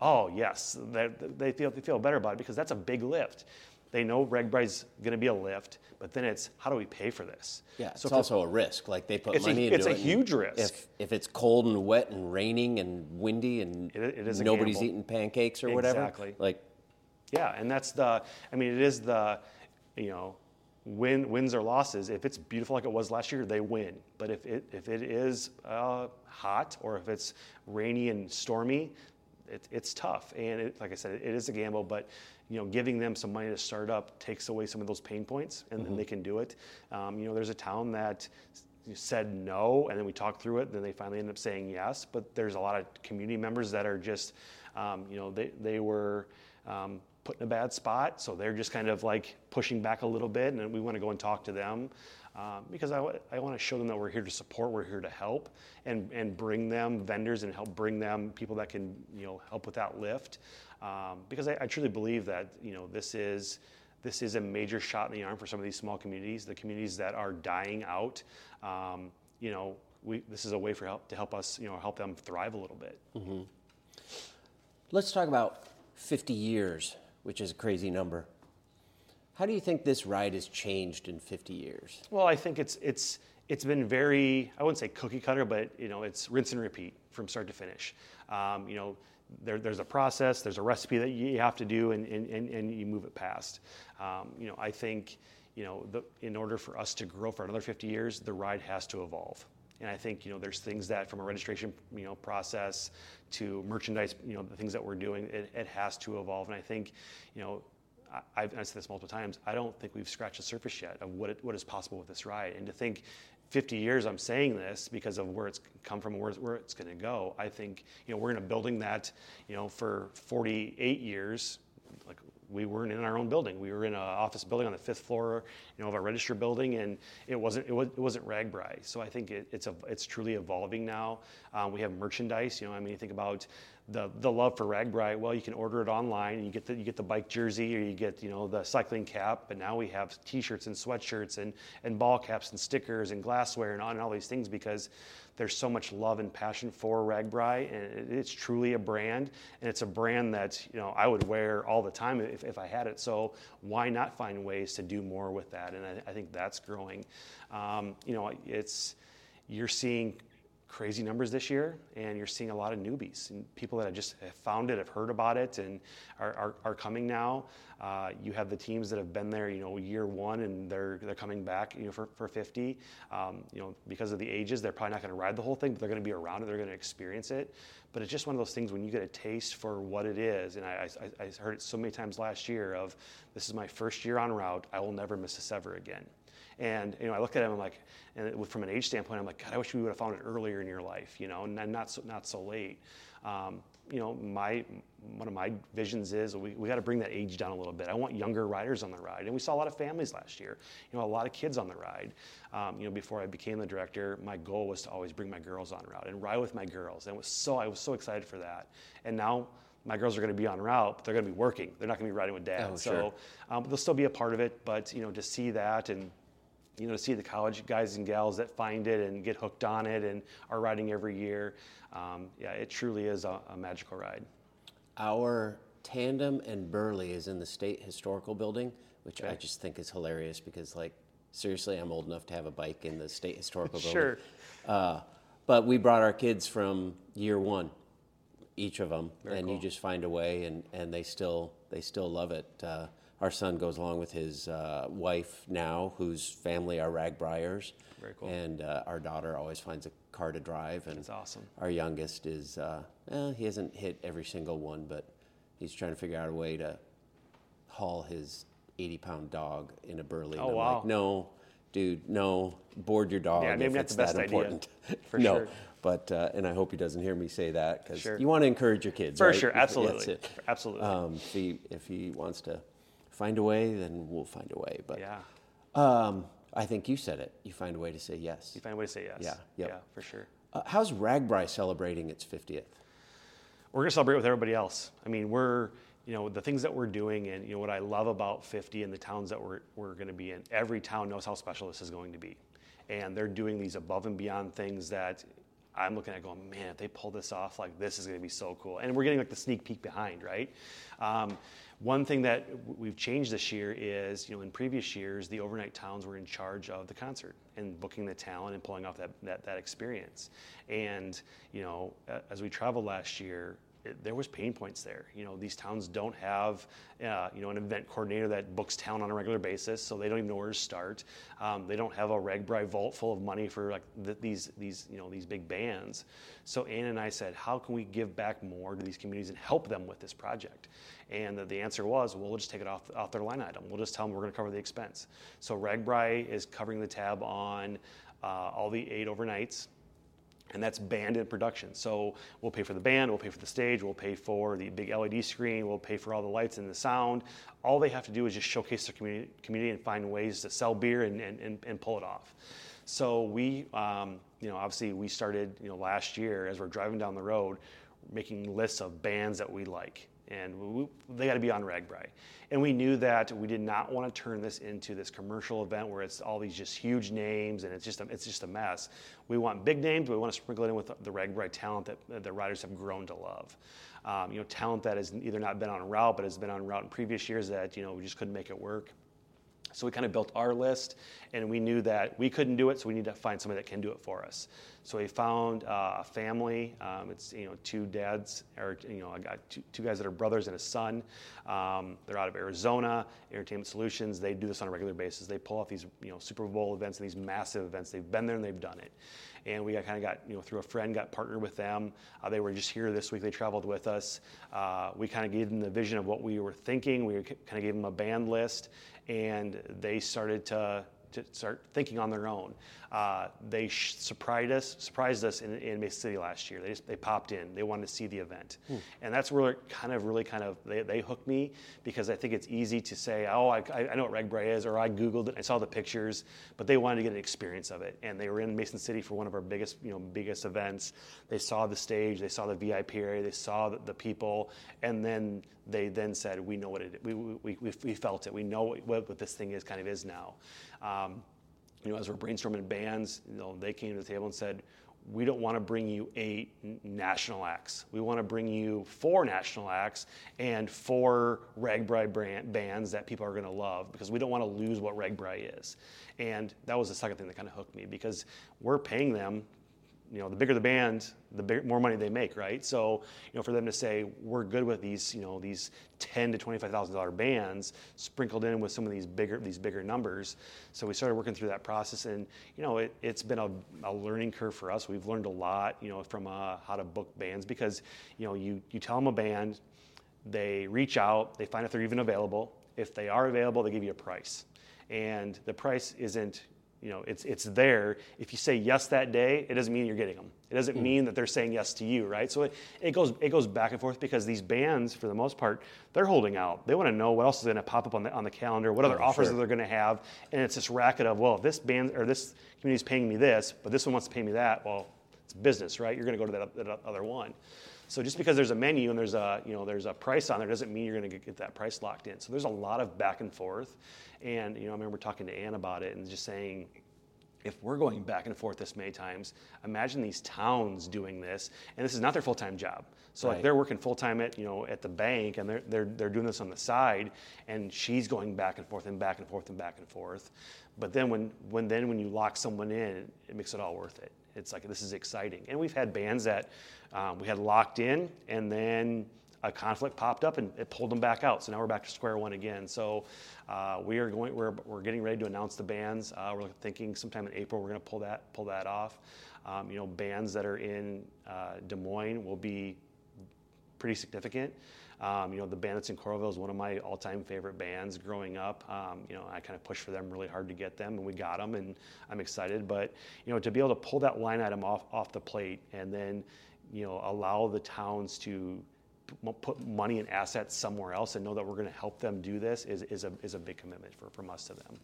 B: oh yes, they feel, they feel better about it because that's a big lift. They know RAGBRAI's going to be a lift, but then it's how do we pay for this?
A: Yeah, so it's also a risk. Like they put money
B: a,
A: into
B: it's
A: it.
B: It's a huge risk.
A: If, if it's cold and wet and raining and windy and
B: it, it is
A: nobody's eating pancakes or whatever.
B: Exactly.
A: Like,
B: yeah, and that's the. I mean, it is the, you know, win wins or losses. If it's beautiful like it was last year, they win. But if it if it is uh, hot or if it's rainy and stormy, it, it's tough. And it, like I said, it is a gamble. But you know, giving them some money to start up takes away some of those pain points, and mm-hmm. then they can do it. Um, you know, there's a town that said no, and then we talked through it. Then they finally ended up saying yes. But there's a lot of community members that are just, um, you know, they they were. Um, put in a bad spot, so they're just kind of like pushing back a little bit, and we want to go and talk to them um, because I, w- I want to show them that we're here to support, we're here to help, and, and bring them vendors and help bring them people that can you know help with that lift. Um, because I, I, truly believe that you know this is this is a major shot in the arm for some of these small communities, the communities that are dying out. Um, you know, we, this is a way for help to help us, you know, help them thrive a little bit. Mm-hmm.
A: Let's talk about 50 years, which is a crazy number. How do you think this ride has changed in 50 years?
B: Well, I think it's it's it's been very I wouldn't say cookie cutter, but you know it's rinse and repeat from start to finish. Um, you know, there, there's a process, there's a recipe that you have to do, and, and, and you move it past. Um, you know, I think you know the, in order for us to grow for another 50 years, the ride has to evolve. And I think you know there's things that from a registration you know process to merchandise, you know the things that we're doing, it, it has to evolve. And I think you know I've, I've, said this multiple times. I don't think we've scratched the surface yet of what it, what is possible with this ride. And to think 50 years, I'm saying this because of where it's come from, where, where it's going to go. I think you know we're in a building that you know for 48 years, like we weren't in our own building. We were in an office building on the fifth floor, you know, of a register building, and it wasn't it, was, it wasn't RAGBRAI. So I think it, it's a, it's truly evolving now. Um, we have merchandise. You know, I mean, you think about the the love for RAGBRAI. Well, you can order it online, and you get the you get the bike jersey, or you get you know the cycling cap. But now we have T-shirts and sweatshirts and and ball caps and stickers and glassware and, and all these things because there's so much love and passion for RAGBRAI, and it's truly a brand, and it's a brand that you know I would wear all the time if, if I had it. So why not find ways to do more with that? And I, I think that's growing. Um, you know, it's you're seeing crazy numbers this year, and you're seeing a lot of newbies and people that have just found it, have heard about it, and are, are, are coming now. Uh, you have the teams that have been there, you know, year one, and they're they're coming back, you know, for, for 50. Um, you know, because of the ages, they're probably not going to ride the whole thing, but they're going to be around it, they're going to experience it. But it's just one of those things when you get a taste for what it is, and I, I, I heard it so many times last year of, this is my first year on route, I will never miss this ever again. And you know, I look at him, I'm like, and from an age standpoint, I'm like, God, I wish we would have found it earlier in your life, you know, and not so, not so late. Um, you know, my one of my visions is we, we got to bring that age down a little bit. I want younger riders on the ride, and we saw a lot of families last year. You know, a lot of kids on the ride. Um, you know, before I became the director, my goal was to always bring my girls on route and ride with my girls, and was so I was so excited for that. And now my girls are going to be on route, but they're going to be working. They're not going to be riding with dad.
A: Oh,
B: so
A: sure.
B: um, they'll still be a part of it. But you know, to see that and you know, to see the college guys and gals that find it and get hooked on it and are riding every year, um, yeah, it truly is a, a magical ride.
A: Our Tandem and Burley is in the State Historical Building, which I just think is hilarious because, like, seriously, I'm old enough to have a bike in the State Historical Building.
B: Sure.
A: Uh, but we brought our kids from year one, each of them,
B: Very
A: and you just find a way, and, and they still they still love it. Uh, our son goes along with his uh, wife now, whose family are Ragbriars.
B: Very cool.
A: And uh, our daughter always finds a car to drive, and
B: That's awesome.
A: our youngest is uh, eh, he hasn't hit every single one, but he's trying to figure out a way to haul his 80 pound dog in a burley.
B: Oh, wow.
A: like, no, dude, no, board your dog
B: Yeah, maybe
A: if it's
B: the best
A: that
B: idea,
A: important.
B: for
A: no,
B: sure.
A: but uh, and I hope he doesn't hear me say that because
B: Sure.
A: you want to encourage your kids.
B: For
A: right?
B: sure,
A: That's
B: absolutely,
A: it.
B: absolutely.
A: Um, if he if he wants to find a way, then we'll find a way. But
B: yeah,
A: um, I think you said it. You find a way to say yes.
B: you find a way to say yes.
A: Yeah, yep.
B: yeah, for sure.
A: Uh, how's RAGBRAI celebrating its 50th?
B: we're going to celebrate with everybody else. I mean, we're, you know, the things that we're doing and, you know, what I love about 50 and the towns that we're, we're going to be in, every town knows how special this is going to be. And they're doing these above and beyond things that I'm looking at going, man, if they pull this off, like this is going to be so cool. And we're getting like the sneak peek behind, right? Um, one thing that we've changed this year is, you know, in previous years, the overnight towns were in charge of the concert and booking the talent and pulling off that, that, that experience. And, you know, as we traveled last year, there was pain points there. You know, these towns don't have, uh, you know, an event coordinator that books town on a regular basis, so they don't even know where to start. Um, they don't have a RAGBRAI vault full of money for like th- these, these, you know, these big bands. So Ann and I said, how can we give back more to these communities and help them with this project? And the, the answer was, well, we'll just take it off, off their line item. We'll just tell them we're going to cover the expense. So RAGBRAI is covering the tab on uh, all the eight overnights and that's band and production. So we'll pay for the band, we'll pay for the stage, we'll pay for the big LED screen, we'll pay for all the lights and the sound. All they have to do is just showcase their community, community and find ways to sell beer and, and, and, and pull it off. So we, um, you know, obviously we started, you know, last year as we're driving down the road, making lists of bands that we like. And we, they got to be on RAGBRAI. And we knew that we did not want to turn this into this commercial event where it's all these just huge names and it's just a, it's just a mess. We want big names, but we want to sprinkle it in with the RAGBRAI talent that that the riders have grown to love. Um, you know, talent that has either not been on route, but has been on route in previous years that you know we just couldn't make it work. So we kind of built our list, and we knew that we couldn't do it, so we need to find somebody that can do it for us. So we found uh, a family. Um, it's you know two dads, or you know I got two, two guys that are brothers and a son. Um, they're out of Arizona, Entertainment Solutions. They do this on a regular basis. They pull off these you know Super Bowl events and these massive events. They've been there and they've done it. And we kind of got you know through a friend got partnered with them. Uh, they were just here this week. They traveled with us. Uh, we kind of gave them the vision of what we were thinking. We kind of gave them a band list, and they started to to start thinking on their own. Uh, they sh- surprised us, surprised us in, in Mason City last year. They just they popped in. They wanted to see the event, and that's where kind of really kind of they, they hooked me because I think it's easy to say, oh, I, I know what RAGBRAI is, or I googled it, I saw the pictures, but they wanted to get an experience of it, and they were in Mason City for one of our biggest you know biggest events. They saw the stage, they saw the VIP area, they saw the, the people, and then they then said, we know what it we, we, we, we felt it. We know what, what this thing is kind of is now. Um, you know, as we're brainstorming bands, you know, they came to the table and said, we don't want to bring you eight national acts. We want to bring you four national acts and four RAGBRAI brand, bands that people are going to love because we don't want to lose what RAGBRAI is. And that was the second thing that kind of hooked me because we're paying them you know, the bigger the band, the more money they make, right? So, you know, for them to say we're good with these, you know, these ten to twenty-five thousand dollar bands sprinkled in with some of these bigger, these bigger numbers. So we started working through that process, and you know, it, it's been a, a learning curve for us. We've learned a lot, you know, from uh, how to book bands because, you know, you you tell them a band, they reach out, they find if they're even available. If they are available, they give you a price, and the price isn't you know, it's, it's there. If you say yes that day, it doesn't mean you're getting them. It doesn't hmm. mean that they're saying yes to you, right? So it, it, goes, it goes back and forth because these bands, for the most part, they're holding out. They want to know what else is going to pop up on the, on the calendar, what other
A: Oh,
B: offers
A: sure.
B: they're going to have. And it's this racket of, well, if this band or this community is paying me this, but this one wants to pay me that, well, it's business, right? You're going to go to that, that other one. So just because there's a menu and there's a you know there's a price on there doesn't mean you're going to get that price locked in. So there's a lot of back and forth, and you know I remember talking to Ann about it and just saying, if we're going back and forth this many times, imagine these towns doing this, and this is not their full-time job. So
A: Right.
B: like they're working full-time at you know at the bank, and they're they're they're doing this on the side, and she's going back and forth and back and forth and back and forth. But then when when then when you lock someone in, it makes it all worth it. It's like this is exciting, and we've had bands that um, we had locked in, and then a conflict popped up and it pulled them back out. So now we're back to square one again. So uh, we are going. We're, we're getting ready to announce the bands. Uh, we're thinking sometime in April we're going to pull that pull that off. Um, you know, bands that are in uh, Des Moines will be pretty significant. Um, you know, the Bandits in Coralville is one of my all-time favorite bands growing up. Um, you know, I kind of pushed for them really hard to get them, and we got them, and I'm excited. But you know, to be able to pull that line item off off the plate, and then you know, allow the towns to put money and assets somewhere else, and know that we're going to help them do this is, is a is a big commitment for, from us to them.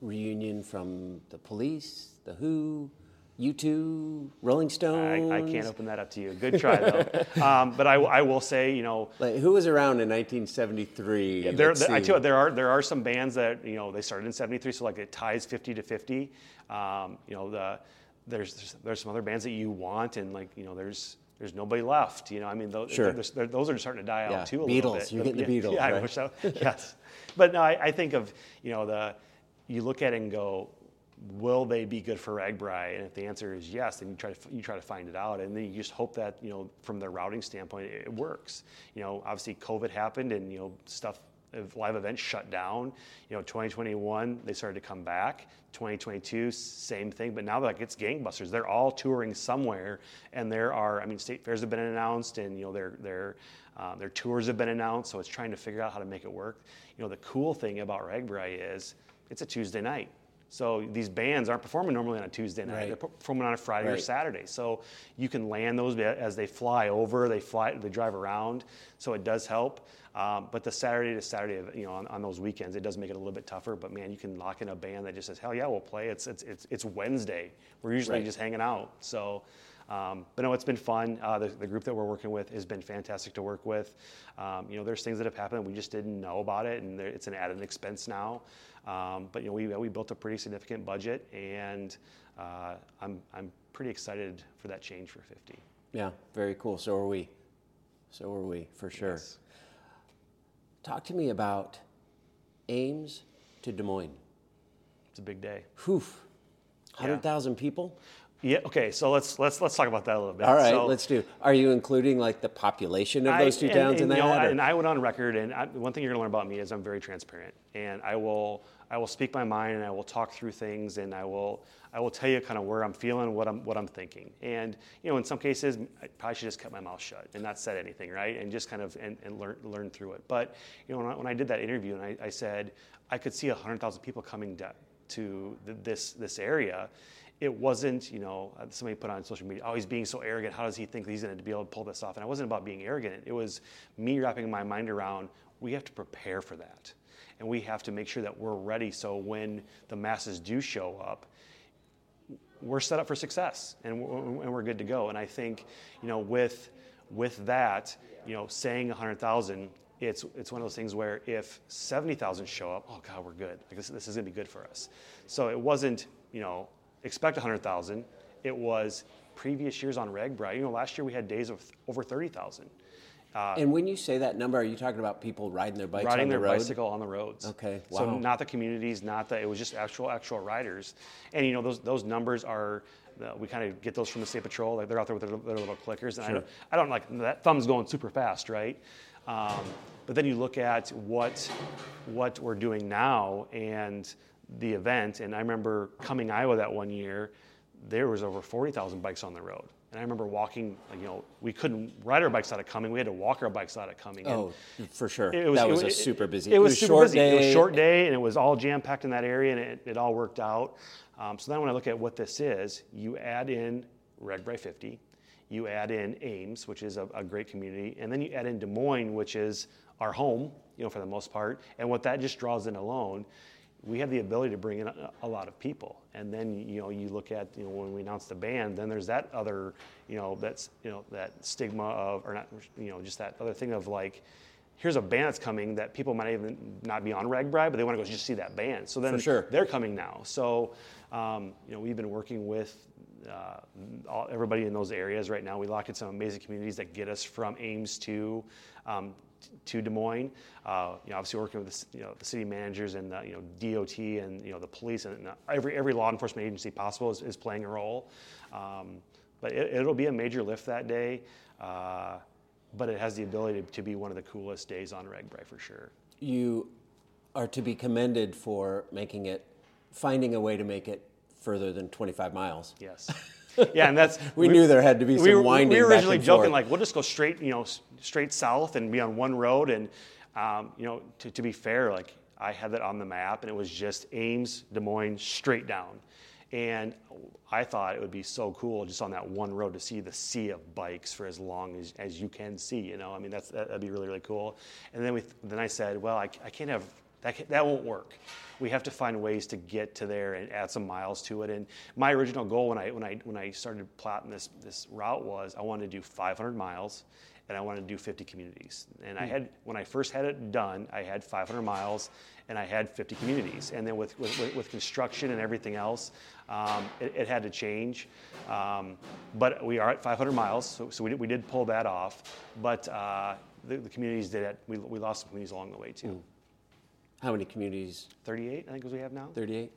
A: Reunion from the Police, the Who, you two, Rolling
B: I,
A: Stones.
B: I can't open that up to you. Good try though. um, but I, I will say, you know,
A: Like, who was around in 1973?
B: There, there- I tell you, there are there are some bands that you know they started in '73, so like it ties 50 to 50. Um, you know, the there's, there's there's some other bands that you want, and like you know, there's there's nobody left. You know, I mean, those,
A: Sure.
B: there's- they're- those are starting to die out
A: Yeah,
B: too a little bit.
A: You're getting the
B: yeah,
A: Beatles,
B: Yeah, I wish so. yes, but no, I, I think of you know the you look at it and go, will they be good for RAGBRAI? And if the answer is yes, then you try to you try to find it out, and then you just hope that you know from the routing standpoint it works. You know, obviously COVID happened, and you know stuff. Live events shut down. You know, 2021 they started to come back. 2022 same thing, but now like it's gangbusters. They're all touring somewhere, and there are I mean state fairs have been announced, and you know their their um, their tours have been announced. So it's trying to figure out how to make it work. You know, the cool thing about RAGBRAI is it's a Tuesday night. So these bands aren't performing normally on a Tuesday night.
A: Right.
B: They're performing on a Friday or Saturday. So you can land those as they fly over. They fly. They drive around. So it does help. Um, but the Saturday to Saturday, you know, on, on those weekends, it does make it a little bit tougher. But man, you can lock in a band that just says, "Hell yeah, we'll play." It's it's it's, it's Wednesday. We're usually
A: Right.
B: just hanging out. So. Um, but no, it's been fun. Uh, the, the group that we're working with has been fantastic to work with. Um, you know, there's things that have happened we just didn't know about it, and there, it's an added expense now. Um, but you know, we, we built a pretty significant budget, and uh, I'm I'm pretty excited for that change for 50.
A: Yeah, very cool. So are we. So are we, for sure.
B: Yes.
A: Talk to me about Ames to Des Moines.
B: It's a big day.
A: Whew. 100,000 people?
B: Yeah. Okay. So let's let's let's talk about that a little bit.
A: All right,
B: So-
A: let's do. Are you including like the population of
B: I-
A: those two
B: and-
A: towns in
B: and, know,
A: that? or-
B: and I went on record, and I, one thing you're going to learn about me is I'm very transparent, and I will I will speak my mind, and I will talk through things, and I will I will tell you kind of where I'm feeling, what I'm what I'm thinking, and you know, in some cases, I probably should just kept my mouth shut and not said anything, right, and just kind of and, and learn learn through it. But you know, when I, when I did that interview, and I, I said I could see hundred thousand people coming to, to th- this this area it wasn't, you know, uh, somebody put on social media, oh, he's being so arrogant. How does he think he's going to be able to pull this off? And it wasn't about being arrogant. It was me wrapping my mind around we have to prepare for that. And we have to make sure that we're ready so when the masses do show up, we're set up for success and we're, good to go. And I think, you know, with, with that, you know, saying 100,000, it's, it's one of those things where if 70,000 show up, oh God, we're good. Like this, this is going to be good for us. So it wasn't, you know, expect 100,000. It was previous years on RAGBRAI. You know, last year we had days of over 30,000
A: and when you say that number, are you talking about people riding their bikes
B: riding
A: on the
B: their
A: road?
B: bicycle on the roads.
A: Okay,
B: So not the communities, not the. It was just actual actual riders, and you know those those numbers are. Uh, we kind of get those from the state patrol. Like they're out there with their, their little clickers, and I, don't, I don't like that thumb's going super fast, right? Um, but then you look at what what we're doing now and the event, and I remember Cumming Iowa that one year, there was over forty thousand bikes on the road. And I remember walking, like, you know, we couldn't ride our bikes out of Cumming. We had to walk our bikes out of Cumming. And
A: Oh, for sure.
B: it was,
A: that
B: it
A: was a super busy.
B: It was, super
A: short
B: busy.
A: day.
B: It was a short day, and it was all jam packed in that area, and it, it all worked out. Um, so then, when I look at what this is, you add in RAGBRAI 50, you add in Ames, which is a, a great community, and then you add in Des Moines, which is our home, you know, for the most part. And what that just draws in alone, we have the ability to bring in a, a lot of people. And then you know you look at you know when we announced the band, then there's that other you know that's you know that stigma of or not you know just that other thing of like here's a band that's coming that people might even not be on RAGBRAI, but they want to go just see that band. So then
A: For sure.
B: they're coming now. So Um, you know, we've been working with uh, all, everybody in those areas right now. We locked in some amazing communities that get us from Ames to um, to Des Moines. Uh, you know, obviously working with the, you know, the city managers and the, you know DOT and you know the police and every every law enforcement agency possible is, is playing a role. Um, but it, will be a major lift that day. Uh, but it has the ability to, to be one of the coolest days on RAGBRAI for sure.
A: You are to be commended for making it, finding a way to make it further than 25 miles.
B: Yes. Yeah, and that's
A: we, we, knew there had to be some
B: we
A: winding.
B: We were originally joking
A: forth.
B: like we'll just go straight, you know, straight south and be on one road. And um, you know, to, to be fair, like I had that on the map, and it was just Ames, Des Moines, straight down. And I thought it would be so cool just on that one road to see the sea of bikes for as long as, as you can see. You know, I mean, that's, that'd be really, really cool. And then, we, then I said, well, I, I can't have, that, that won't work. We have to find ways to get to there and add some miles to it. And my original goal when I, when I, when I started plotting this, this route was I wanted to do 500 miles and I wanted to do 50 communities. And I hmm. had, when I first had it done, I had 500 miles and I had 50 communities. And then with, with, with construction and everything else, um, it, it, had to change. Um, but we are at 500 miles, so, so we, did, we did pull that off. But uh, the, the, communities did it. We, we lost some communities along the way too. Mm.
A: How many communities?
B: 38, I think, as we have now.
A: 38.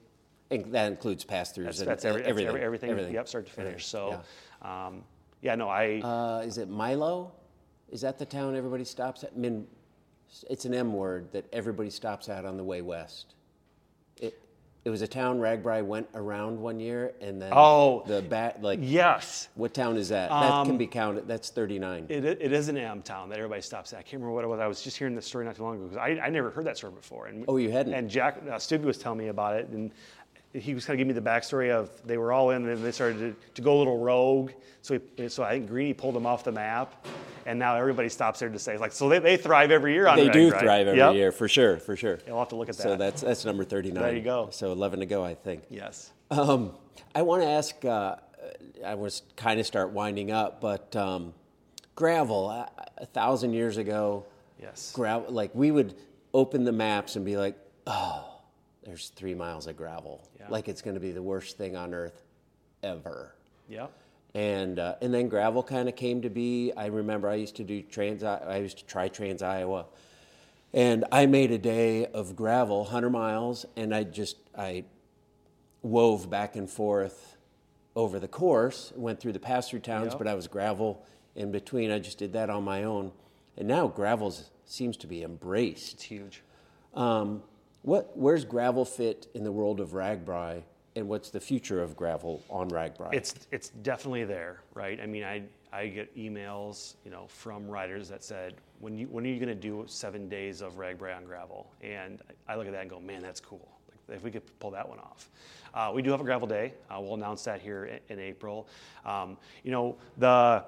A: And that includes pass throughs
B: that's,
A: and
B: that's
A: every,
B: everything.
A: Everything,
B: everything.
A: everything.
B: Yep, start to finish. So, yeah. Um, yeah, no, I.
A: Uh, is it Milo? Is that the town everybody stops at? I mean, it's an M word that everybody stops at on the way west. It, it was a town RAGBRAI went around one year, and then
B: oh,
A: the bat like
B: yes.
A: What town is that? Um, that can be counted. That's thirty nine.
B: It, it is an M town that everybody stops at. I can't remember what it was. I was just hearing this story not too long ago because I, I never heard that story before. And,
A: oh, you hadn't?
B: And Jack uh, Stubbe was telling me about it, and he was kind of giving me the backstory of they were all in and they started to, to go a little rogue. So, he, so I think Greeny pulled them off the map, and now everybody stops there to say like, so they, they thrive every year on.
A: They do
B: right?
A: thrive every
B: yep.
A: year for sure, for sure.
B: You'll have to look at that.
A: So that's that's number thirty nine.
B: There you go.
A: So eleven to go, I think.
B: Yes.
A: Um, I want to ask. Uh, I was kind of start winding up, but um, gravel a, a thousand years ago.
B: Yes.
A: Gravel, like we would open the maps and be like, oh there's three miles of gravel. Yeah. Like it's going to be the worst thing on earth ever.
B: Yeah.
A: And uh, and then gravel kind of came to be. I remember I used to do trans. I used to try Trans Iowa, and I made a day of gravel, hundred miles, and I just I wove back and forth over the course. Went through the pass through towns, yep. but I was gravel in between. I just did that on my own, and now gravel seems to be embraced.
B: It's huge.
A: Um, what, where's gravel fit in the world of RAGBRAI, and what's the future of gravel on RAGBRAI?
B: It's it's definitely there, right? I mean, I I get emails, you know, from riders that said, when you when are you going to do seven days of RAGBRAI on gravel? And I look at that and go, man, that's cool. If we could pull that one off. Uh, we do have a gravel day. Uh, we'll announce that here in, in April. Um, you know, the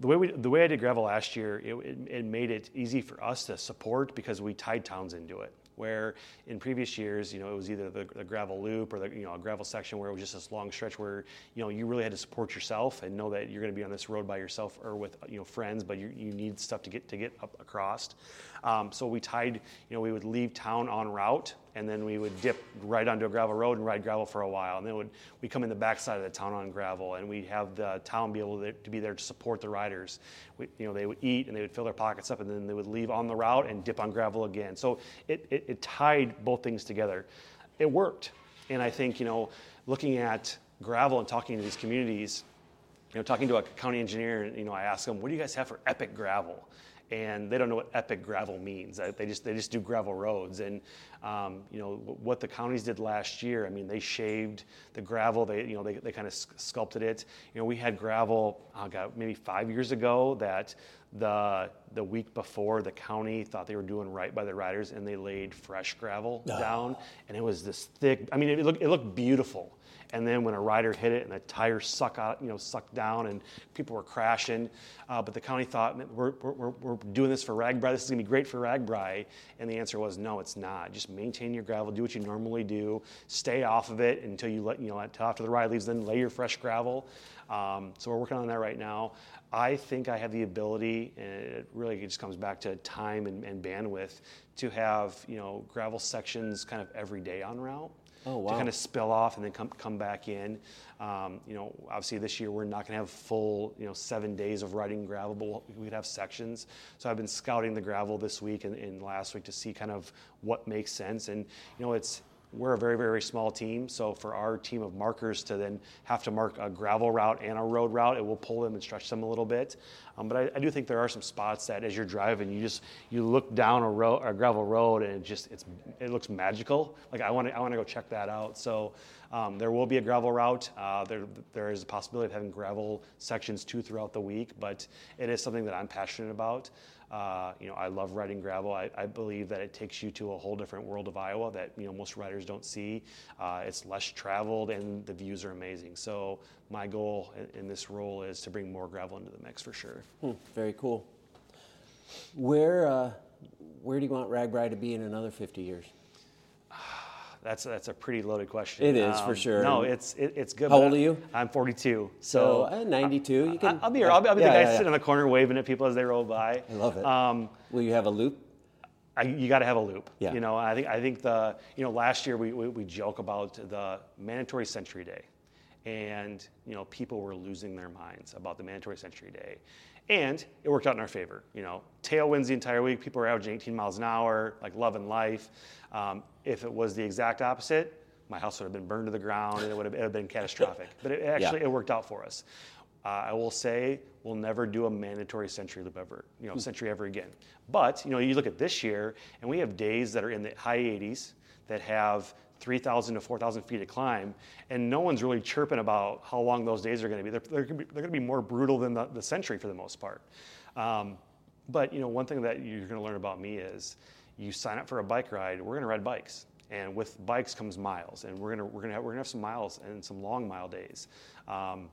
B: the way, we, the way I did gravel last year, it, it, it, made it easy for us to support because we tied towns into it where in previous years, you know, it was either the, the, gravel loop or the, you know, a gravel section where it was just this long stretch where, you know, you really had to support yourself and know that you're going to be on this road by yourself or with, you know, friends, but you, you need stuff to get, to get up across. Um, so we tied, you know, we would leave town en route and then we would dip right onto a gravel road and ride gravel for a while. And then we'd we come in the backside of the town on gravel, and we'd have the town be able to, to be there to support the riders. We, you know, they would eat and they would fill their pockets up, and then they would leave on the route and dip on gravel again. So it, it, it tied both things together. It worked, and I think you know, looking at gravel and talking to these communities, you know, talking to a county engineer, and you know, I ask them, "What do you guys have for epic gravel?" And they don't know what epic gravel means. Uh, they just they just do gravel roads. And um, you know what the counties did last year. I mean, they shaved the gravel. They you know they, they kind of sculpted it. You know, we had gravel. Uh, oh God, maybe five years ago that the the week before the county thought they were doing right by the riders and they laid fresh gravel oh. down and it was this thick. I mean, it looked it looked beautiful and then when a rider hit it and the tires suck out, you know, sucked down and people were crashing. Uh, but the county thought, we're, we're, we're doing this for RAGBRAI. This is going to be great for RAGBRAI. And the answer was, no, it's not. Just maintain your gravel, do what you normally do, stay off of it until you let, you know, until after the ride leaves, then lay your fresh gravel. Um, so we're working on that right now. I think I have the ability, and it really just comes back to time and, and bandwidth, to have you know gravel sections kind of every day on route.
A: Oh, wow.
B: to kind of spill off and then come come back in. Um, you know, obviously this year we're not going to have full you know seven days of riding gravel, but we'd have sections. So I've been scouting the gravel this week and, and last week to see kind of what makes sense. And you know, it's we're a very, very small team, so for our team of markers to then have to mark a gravel route and a road route, it will pull them and stretch them a little bit. Um, but I, I do think there are some spots that, as you're driving, you just you look down a, road, a gravel road and it just it's it looks magical. Like I want to I want to go check that out. So um, there will be a gravel route. Uh, there there is a possibility of having gravel sections too throughout the week, but it is something that I'm passionate about. Uh, you know, I love riding gravel. I, I, believe that it takes you to a whole different world of Iowa that you know most riders don't see. Uh, it's less traveled and the views are amazing. So my goal in, in, this role is to bring more gravel into the mix for sure.
A: Hmm, very cool. Where uh, where do you want RAGBRAI to be in another 50 years?
B: That's that's a pretty loaded question.
A: It is um, for sure.
B: No, it's it, it's good.
A: How old are you?
B: I'm 42.
A: So, so uh, 92. You can.
B: I, will be here. I'll be, I'll be yeah, the guy yeah, sitting yeah. in the corner waving at people as they roll by.
A: I love it. Um, Will you have a loop?
B: I, you got to have a loop.
A: Yeah.
B: You know, I think I think the you know last year we, we, we joke about the mandatory Century Day, and you know people were losing their minds about the mandatory Century Day, and it worked out in our favor. You know, tailwinds the entire week. People were averaging 18 miles an hour, like loving life. Um, if it was the exact opposite, my house would have been burned to the ground and it would have, it would have been catastrophic. But it actually, yeah. it worked out for us. Uh, I will say we'll never do a mandatory century loop ever, you know, hmm. century ever again. But you know, you look at this year, and we have days that are in the high 80s that have 3,000 to 4,000 feet to climb, and no one's really chirping about how long those days are going to be. They're, they're going to be more brutal than the, the century for the most part. Um, but you know, one thing that you're going to learn about me is you sign up for a bike ride. We're going to ride bikes, and with bikes comes miles, and we're going we're to have, we're to have some miles and some long mile days. Um,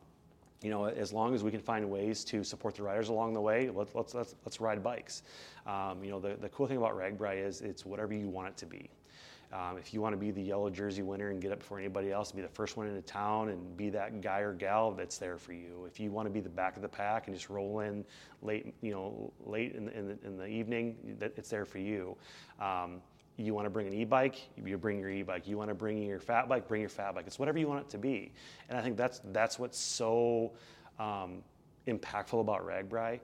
B: you know, as long as we can find ways to support the riders along the way, let's let's, let's, let's ride bikes. Um, you know, the, the cool thing about RAGBRAI is it's whatever you want it to be. Um, if you want to be the yellow jersey winner and get up before anybody else, be the first one into town and be that guy or gal that's there for you. If you want to be the back of the pack and just roll in late, you know, late in the, in the, in the evening, that it's there for you. Um, you want to bring an e-bike, you bring your e-bike. You want to bring your fat bike, bring your fat bike. It's whatever you want it to be. And I think that's that's what's so um, impactful about RAGBRAI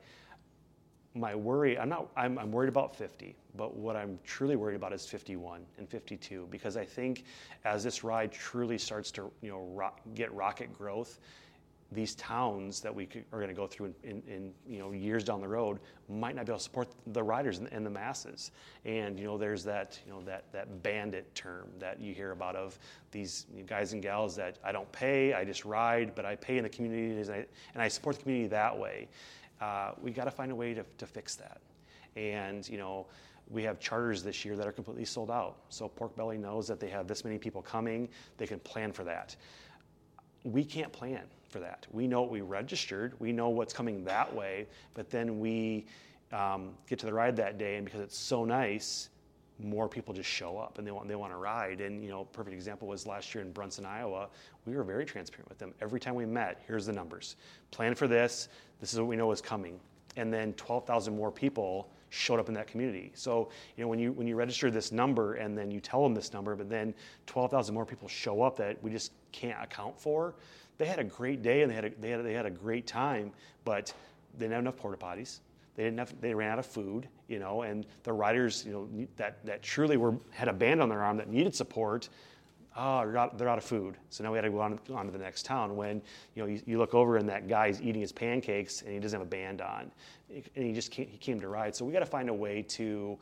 B: my worry, I'm not, I'm, I'm, worried about 50, but what I'm truly worried about is 51 and 52 because I think as this ride truly starts to, you know, rock, get rocket growth, these towns that we are going to go through in, in, in, you know years down the road might not be able to support the riders and, and, the masses. And you know there's that you know that that bandit term that you hear about of these guys and gals that I don't pay, I just ride, but I pay in the community and I, and I support the community that way uh, we got to find a way to, to fix that. And, you know, we have charters this year that are completely sold out. So Pork Belly knows that they have this many people coming, they can plan for that. We can't plan for that. We know what we registered, we know what's coming that way, but then we um, get to the ride that day, and because it's so nice, more people just show up and they want they want to ride. And you know, perfect example was last year in Bronson, Iowa. We were very transparent with them. Every time we met, here's the numbers. Plan for this. This is what we know is coming. And then 12,000 more people showed up in that community. So you know, when you when you register this number and then you tell them this number, but then 12,000 more people show up that we just can't account for. They had a great day and they had a, they had a, they had a great time, but they didn't have enough porta potties they didn't have, they ran out of food, you know, and the riders, you know, that, that truly were, had a band on their arm that needed support, oh, they're out, they're out of food. So now we had to go on, on to the next town when, you know, you, you, look over and that guy's eating his pancakes and he doesn't have a band on. And he just came, he came to ride. So we got to find a way to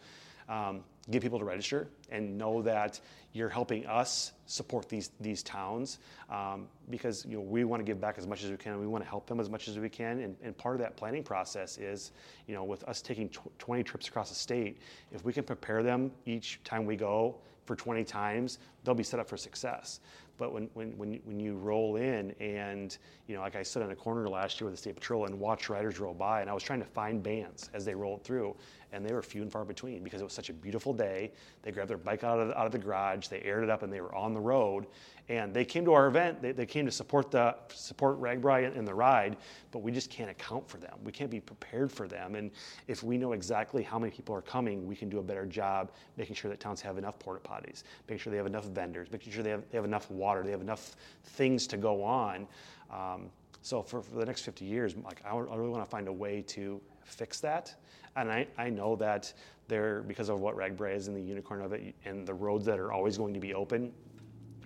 B: um, get people to register and know that you're helping us support these these towns um, because you know we want to give back as much as we can. We want to help them as much as we can, and, and part of that planning process is you know with us taking tw- 20 trips across the state, if we can prepare them each time we go for 20 times, they'll be set up for success. But when, when, when, when you roll in and, you know, like I stood on a corner last year with the state patrol and watched riders roll by, and I was trying to find bands as they rolled through, and they were few and far between because it was such a beautiful day. They grabbed their bike out of the, out of the garage, they aired it up, and they were on the road. And they came to our event. They, they came to support the support RAGBRAI and the ride, but we just can't account for them. We can't be prepared for them. And if we know exactly how many people are coming, we can do a better job making sure that towns have enough porta potties, making sure they have enough vendors, making sure they have, they have enough water, they have enough things to go on. Um, so for, for, the next 50 years, like I, I really want to find a way to fix that. And I, I know that there, because of what RAGBRAI is and the unicorn of it, and the roads that are always going to be open,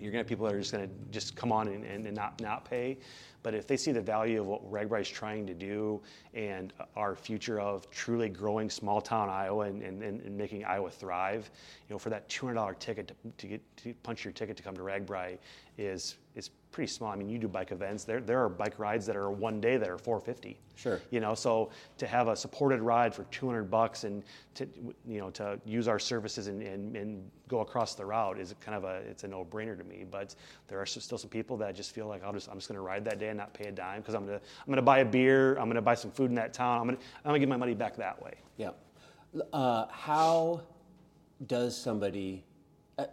B: you're going to have people that are just going to just come on and, and, and, not, not pay. But if they see the value of what RAGBRAI is trying to do and our future of truly growing small town Iowa and, and, and making Iowa thrive, you know, for that $200 ticket to, to, get to punch your ticket to come to RAGBRAI is is pretty small. I mean, you do bike events. There, there are bike rides that are one day that are 450.
A: Sure.
B: You know, so to have a supported ride for 200 bucks and to, you know, to use our services and, and, and go across the route is kind of a, it's a no-brainer to me. But there are still some people that just feel like I'll just, I'm just going to ride that day and not pay a dime because I'm going to, I'm going to buy a beer. I'm going to buy some food in that town. I'm going to, I'm going to get my money back that way.
A: Yeah. Uh, how does somebody, uh,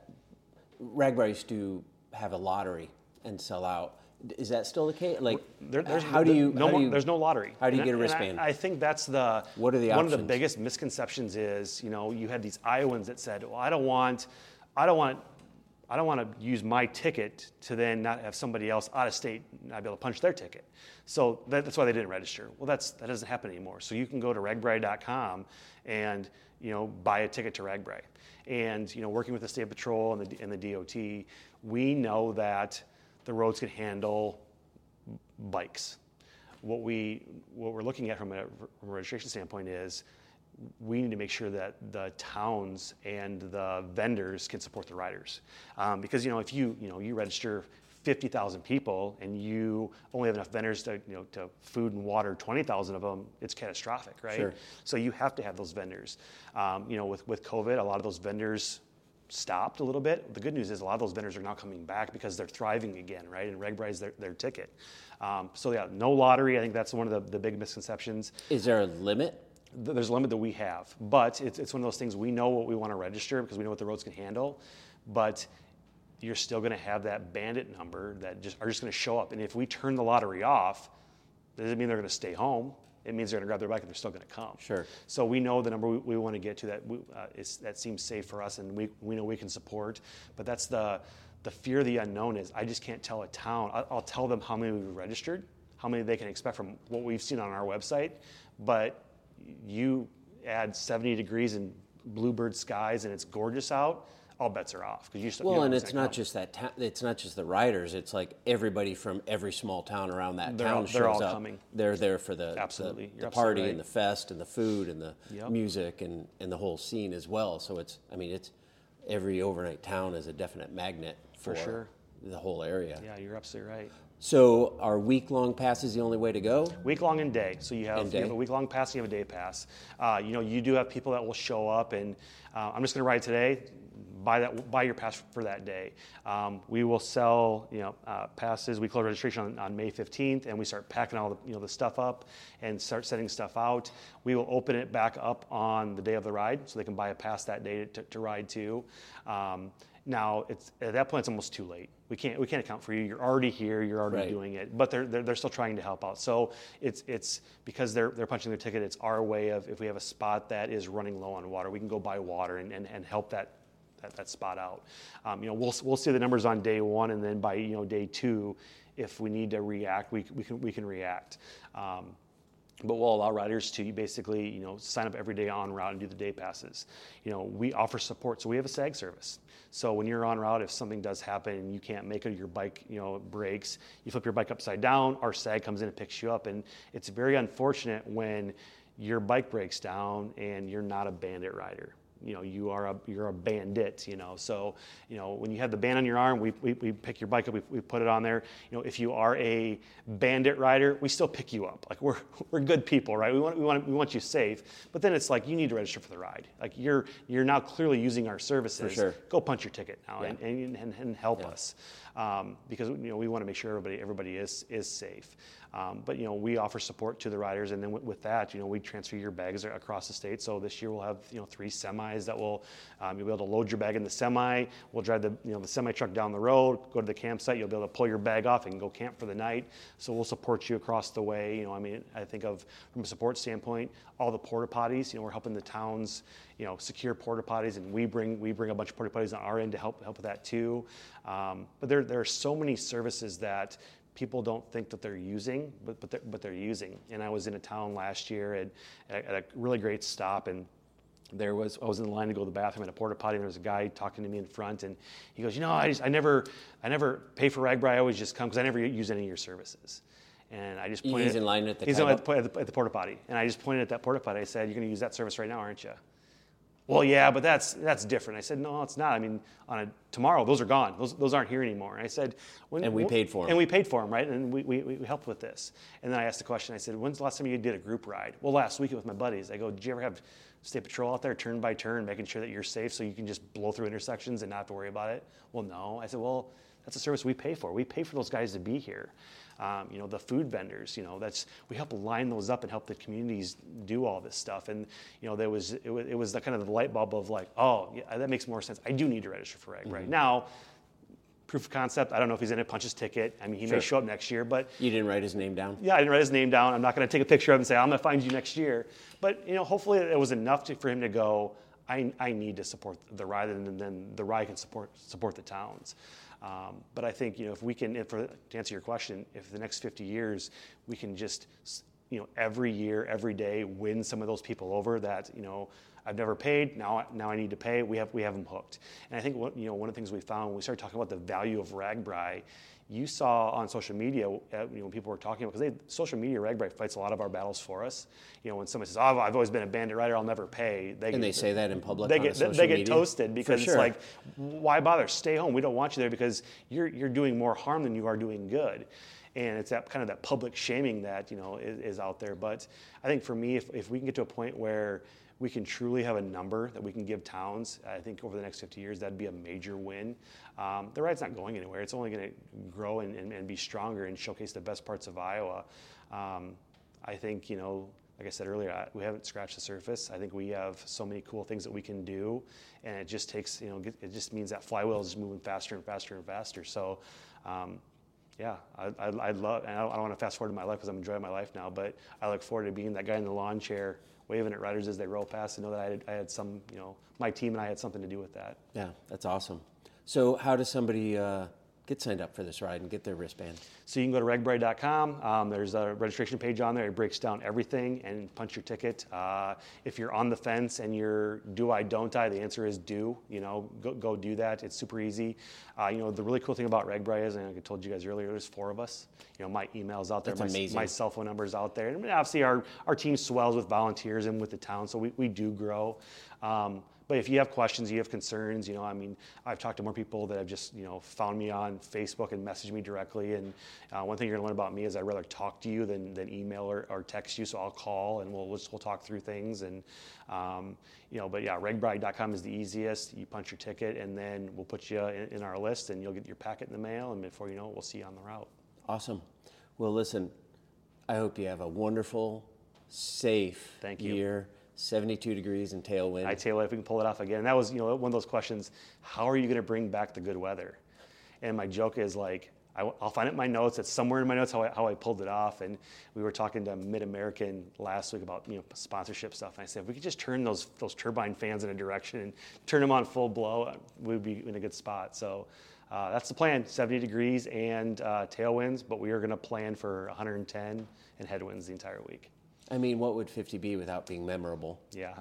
A: to have a lottery and sell out. Is that still the case? Like, there, there's, how do you?
B: No
A: how do you,
B: there's no lottery.
A: How do you
B: and
A: get a wristband?
B: I, I, think that's the.
A: What are the
B: one
A: options?
B: of the biggest misconceptions is you know you had these Iowans that said, well, I don't want, I don't want, I don't want to use my ticket to then not have somebody else out of state not be able to punch their ticket. So that, that's why they didn't register. Well, that's that doesn't happen anymore. So you can go to ragbrai.com and you know buy a ticket to RAGBRAI. And you know working with the state patrol and the and the DOT, we know that the roads can handle bikes. What, we, what we're looking at from a, from a registration standpoint is we need to make sure that the towns and the vendors can support the riders. Um, because you know, if you you know you register 50,000 people and you only have enough vendors to you know to food and water 20,000 of them, it's catastrophic, right?
A: Sure.
B: So you have to have those vendors. Um, you know, with with COVID, a lot of those vendors stopped a little bit. The good news is a lot of those vendors are now coming back because they're thriving again, right? And RAGBRAI is their, their ticket. Um, so yeah, no lottery. I think that's one of the, the big misconceptions.
A: Is there a limit?
B: There's a limit that we have, but it's, it's one of those things we know what we want to register because we know what the roads can handle, but you're still going to have that bandit number that just are just going to show up. And if we turn the lottery off, doesn't mean they're going to stay home it means they're going to grab their bike and they're still going to come.
A: Sure.
B: So we know the number we, we want to get to that we, uh, is, that seems safe for us and we, we know we can support. But that's the the fear of the unknown is I just can't tell a town. I'll, I'll tell them how many we've registered, how many they can expect from what we've seen on our website. But you add 70 degrees and bluebird skies and it's gorgeous out all bets are off
A: because you. Well, and it's not just that. Ta- it's not just the riders. It's like everybody from every small town around that
B: they're
A: town
B: all,
A: shows
B: they're all
A: up.
B: Coming.
A: They're there for the
B: absolutely
A: the, the party
B: right.
A: and the fest and the food and the
B: yep.
A: music and and the whole scene as well. So it's. I mean, it's every overnight town is a definite magnet for,
B: for sure
A: the whole area.
B: Yeah, you're absolutely right.
A: So are week-long passes the only way to go?
B: Week-long and day. So you have, you have a week-long pass, you have a day pass. Uh, you know, you do have people that will show up, and uh, I'm just going to ride today buy that buy your pass for that day. Um, we will sell you know uh, passes. We close registration on, on, May 15th, and we start packing all the you know the stuff up and start setting stuff out. We will open it back up on the day of the ride, so they can buy a pass that day to, to ride too. Um, now it's at that point it's almost too late. We can't we can't account for you. You're already here. You're already
A: right.
B: doing it. But they're, they're, they're still trying to help out. So it's it's because they're they're punching their ticket. It's our way of if we have a spot that is running low on water, we can go buy water and, and, and help that that, that spot out. Um, you know, we'll, we'll see the numbers on day one, and then by you know day two, if we need to react, we, we can we can react. Um, but we'll allow riders to basically, you know, sign up every day on route and do the day passes. You know, we offer support, so we have a SAG service. So when you're on route, if something does happen and you can't make it, your bike, you know, breaks, you flip your bike upside down, our SAG comes in and picks you up, and it's very unfortunate when your bike breaks down and you're not a bandit rider you know you are a you're a bandit you know? So you know when you have the band on your arm we, we, we pick your bike up we, we put it on there. You know if you are a bandit rider we still pick you up. Like we're we're good people right? We want we want we want you safe. But then it's like you need to register for the ride. Like you're you're now clearly using our services.
A: Sure.
B: go punch your ticket now
A: yeah.
B: and, and, and, help
A: yeah.
B: us. Um, because you know we want to make sure everybody everybody is is safe Um, but you know, we offer support to the riders, and then with, with, that, you know, we transfer your bags across the state. So this year we'll have you know three semis that will um, you'll be able to load your bag in the semi. We'll drive the you know the semi truck down the road, go to the campsite. You'll be able to pull your bag off and go camp for the night. So we'll support you across the way. You know, I mean, I think of from a support standpoint, all the porta potties. You know, we're helping the towns you know secure porta potties, and we bring we bring a bunch of porta potties on our end to help help with that too. Um, but there there are so many services that people don't think that they're using, but, but, they're, but they're using. And I was in a town last year at, at a really great stop, and there was I was in line to go to the bathroom at a porta potty, and there was a guy talking to me in front, and he goes, "You know, I, just, I never I never pay for RAGBRAI. I always just come because I never use any of your services." And I just pointed.
A: He's in line at the.
B: He's at the, at the, at the porta potty, and I just pointed at that porta potty. I said, "You're going to use that service right now, aren't you?" Well, yeah, but that's that's different. I said, no, it's not. I mean, on a, tomorrow, those are gone. Those, those aren't here anymore. And I said,
A: when, and we paid for them.
B: And we paid for them, right? And we, we, we helped with this. And then I asked the question. I said, when's the last time you did a group ride? Well, last week with my buddies. I go, did you ever have state patrol out there, turn by turn, making sure that you're safe, so you can just blow through intersections and not have to worry about it? Well, no. I said, well, that's a service we pay for. We pay for those guys to be here. Um, you know, the food vendors, you know, that's, we help line those up and help the communities do all this stuff. And, you know, there was, it was, it was the kind of the light bulb of like, oh, yeah, that makes more sense. I do need to register for RAG mm-hmm. right now. Proof of concept. I don't know if he's in it, punch his ticket. I mean, he sure. may show up next year, but
A: you didn't write his name down.
B: Yeah, I didn't write his name down. I'm not going to take a picture of him and say I'm going to find you next year. But you know, hopefully it was enough to, for him to go. I, I need to support the ride, and then the ride can support support the towns. Um, but I think you know if we can, for, to answer your question, if the next 50 years we can just you know every year, every day win some of those people over that you know I've never paid now now I need to pay. We have we have them hooked. And I think what, you know one of the things we found when we started talking about the value of RAGBRAI you saw on social media, uh, you know, when people were talking about, because social media, RAGBRAI fights a lot of our battles for us. You know, when somebody says, oh, I've always been a bandit rider, I'll never pay.
A: They and get, they say that in public
B: They get,
A: they
B: get toasted because sure. it's like, why bother? Stay home. We don't want you there because you're, you're doing more harm than you are doing good. And it's that kind of that public shaming that, you know, is, is out there. But I think for me, if, if we can get to a point where we can truly have a number that we can give towns. I think over the next 50 years, that'd be a major win. Um, the ride's not going anywhere. It's only going to grow and, and, and, be stronger and showcase the best parts of Iowa. Um, I think, you know, like I said earlier, we haven't scratched the surface. I think we have so many cool things that we can do, and it just takes, you know, it just means that flywheel is moving faster and faster and faster. So, um, yeah, I, I, I, love, and I don't, I don't want to fast forward to my life because I'm enjoying my life now, but I look forward to being that guy in the lawn chair waving at riders as they roll past and know that I had, I had some, you know, my team and I had something to do with that.
A: Yeah, that's awesome. So, how does somebody uh, get signed up for this ride and get their wristband?
B: So you can go to ragbrai.com. Um, there's a registration page on there. It breaks down everything and punch your ticket. Uh, if you're on the fence and you're do I, don't I, the answer is do. You know, go, go do that. It's super easy. Uh, you know, the really cool thing about RAGBRAI is, and I told you guys earlier, there's four of us. You know, my email's out there.
A: That's
B: my,
A: amazing.
B: my cell phone number's out there. And obviously our, our team swells with volunteers and with the town, so we, we do grow. Um, but if you have questions, you have concerns, you know, I mean, I've talked to more people that have just, you know, found me on Facebook and messaged me directly. And uh, one thing you're gonna learn about me is I'd rather talk to you than, than email or, or text you. So I'll call and we'll, we'll, we'll talk through things. And, um, you know, but yeah, ragbrai.com is the easiest. You punch your ticket and then we'll put you in, in our list and you'll get your packet in the mail. And before you know it, we'll see you on the route.
A: Awesome. Well, listen, I hope you have a wonderful, safe
B: Thank you.
A: year. 72 degrees and tailwind.
B: I tailwind if we can pull it off again. And that was, you know, one of those questions. How are you going to bring back the good weather? And my joke is like, I, will find it in my notes. It's somewhere in my notes how I, how I pulled it off. And we were talking to MidAmerican last week about you know sponsorship stuff. And I said if we could just turn those those turbine fans in a direction and turn them on full blow, we'd be in a good spot. So. Uh, that's the plan 70 degrees and uh, tailwinds, but we are going to plan for 110 and headwinds the entire week.
A: I mean, what would 50 be without being memorable?
B: Yeah.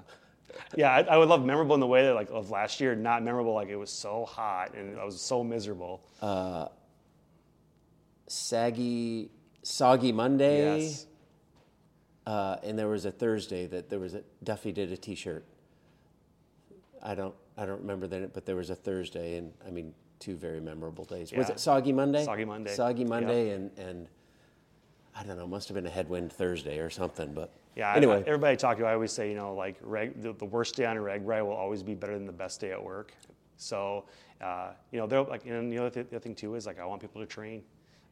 B: Yeah, I, I, would love memorable in the way that like of last year, not memorable like it was so hot and I was so miserable. Uh,
A: saggy, soggy Monday.
B: Yes.
A: Uh, and there was a Thursday that there was a Duffy did a T-shirt. I don't I don't remember that, but there was a Thursday, and I mean two very memorable days. Yeah. Was it Soggy Monday?
B: Soggy Monday.
A: Soggy Monday, and and I don't know, must have been a headwind Thursday or something. But
B: yeah,
A: anyway,
B: I, everybody I talk to, I always say, you know, like reg, the, the, worst day on a reg ride will always be better than the best day at work. So, uh, you know, they're like, and the other, th- the other thing too is like, I want people to train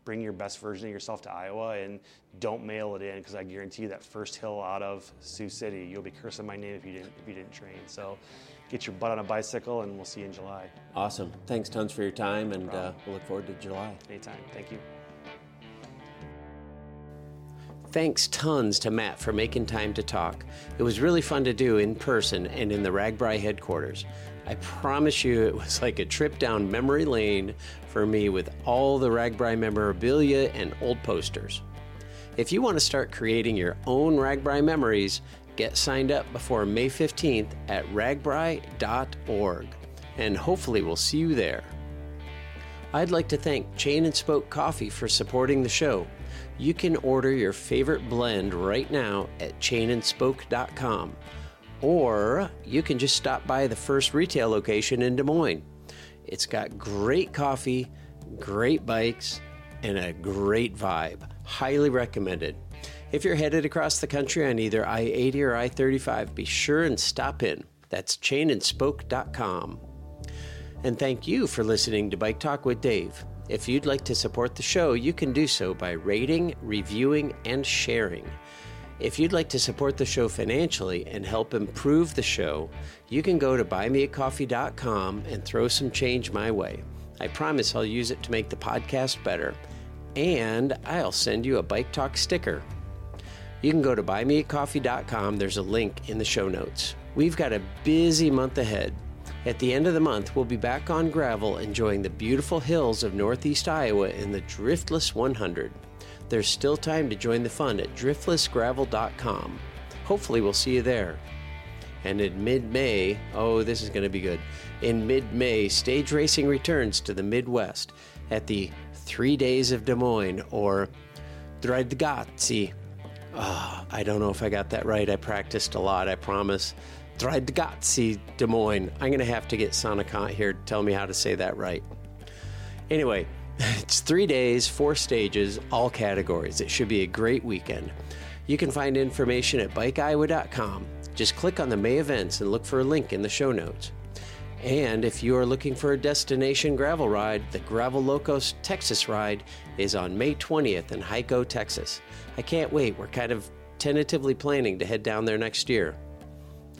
B: bring your best version of yourself to Iowa and don't mail it in because I guarantee you that first hill out of Sioux City, you'll be cursing my name if you didn't if you didn't train. So get your butt on a bicycle and we'll see you in July.
A: Awesome. Thanks tons for your time and uh, we'll look forward to July.
B: Anytime. Thank you.
A: Thanks tons to Matt for making time to talk. It was really fun to do in person and in the RAGBRAI headquarters. I promise you, it was like a trip down memory lane for me with all the RAGBRAI memorabilia and old posters. If you want to start creating your own RAGBRAI memories, get signed up before May 15th at ragbrai.org, and hopefully we'll see you there. I'd like to thank Chain and Spoke Coffee for supporting the show. You can order your favorite blend right now at chainandspoke.com or you can just stop by the first retail location in Des Moines. It's got great coffee, great bikes, and a great vibe. Highly recommended. If you're headed across the country on either I 80 or I 35, be sure and stop in. That's chainandspoke.com. And thank you for listening to Bike Talk with Dave. If you'd like to support the show, you can do so by rating, reviewing, and sharing. If you'd like to support the show financially and help improve the show, you can go to buymeacoffee.com and throw some change my way. I promise I'll use it to make the podcast better. And I'll send you a Bike Talk sticker. You can go to buymeacoffee.com. There's a link in the show notes. We've got a busy month ahead. At the end of the month, we'll be back on gravel enjoying the beautiful hills of northeast Iowa in the Driftless 100 there's still time to join the fun at driftlessgravel.com. Hopefully, we'll see you there. And in mid May, oh, this is going to be good. In mid May, stage racing returns to the Midwest at the Three Days of Des Moines or Dreidgatzi. Oh, ah, I don't know if I got that right. I practiced a lot, I promise. Dreidgatzi Des Moines. I'm going to have to get Sonicant here to tell me how to say that right. Anyway, It's three days, four stages, all categories. It should be a great weekend. You can find information at bikeiowa.com. Just click on the May events and look for a link in the show notes. And if you are looking for a destination gravel ride, the Gravel Locos Texas ride is on May 20th in Hico, Texas. I can't wait. We're kind of tentatively planning to head down there next year.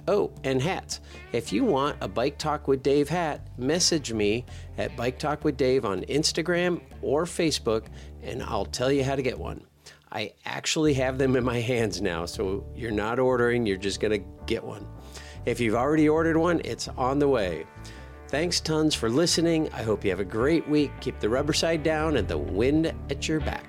A: Oh, and hats. If you want a Bike Talk with Dave hat, message me at Bike Talk with Dave on Instagram or Facebook, and I'll tell you how to get one. I actually have them in my hands now, so you're not ordering, you're just going to get one. If you've already ordered one, it's on the way. Thanks tons for listening. I hope you have a great week. Keep the rubber side down and the wind at your back.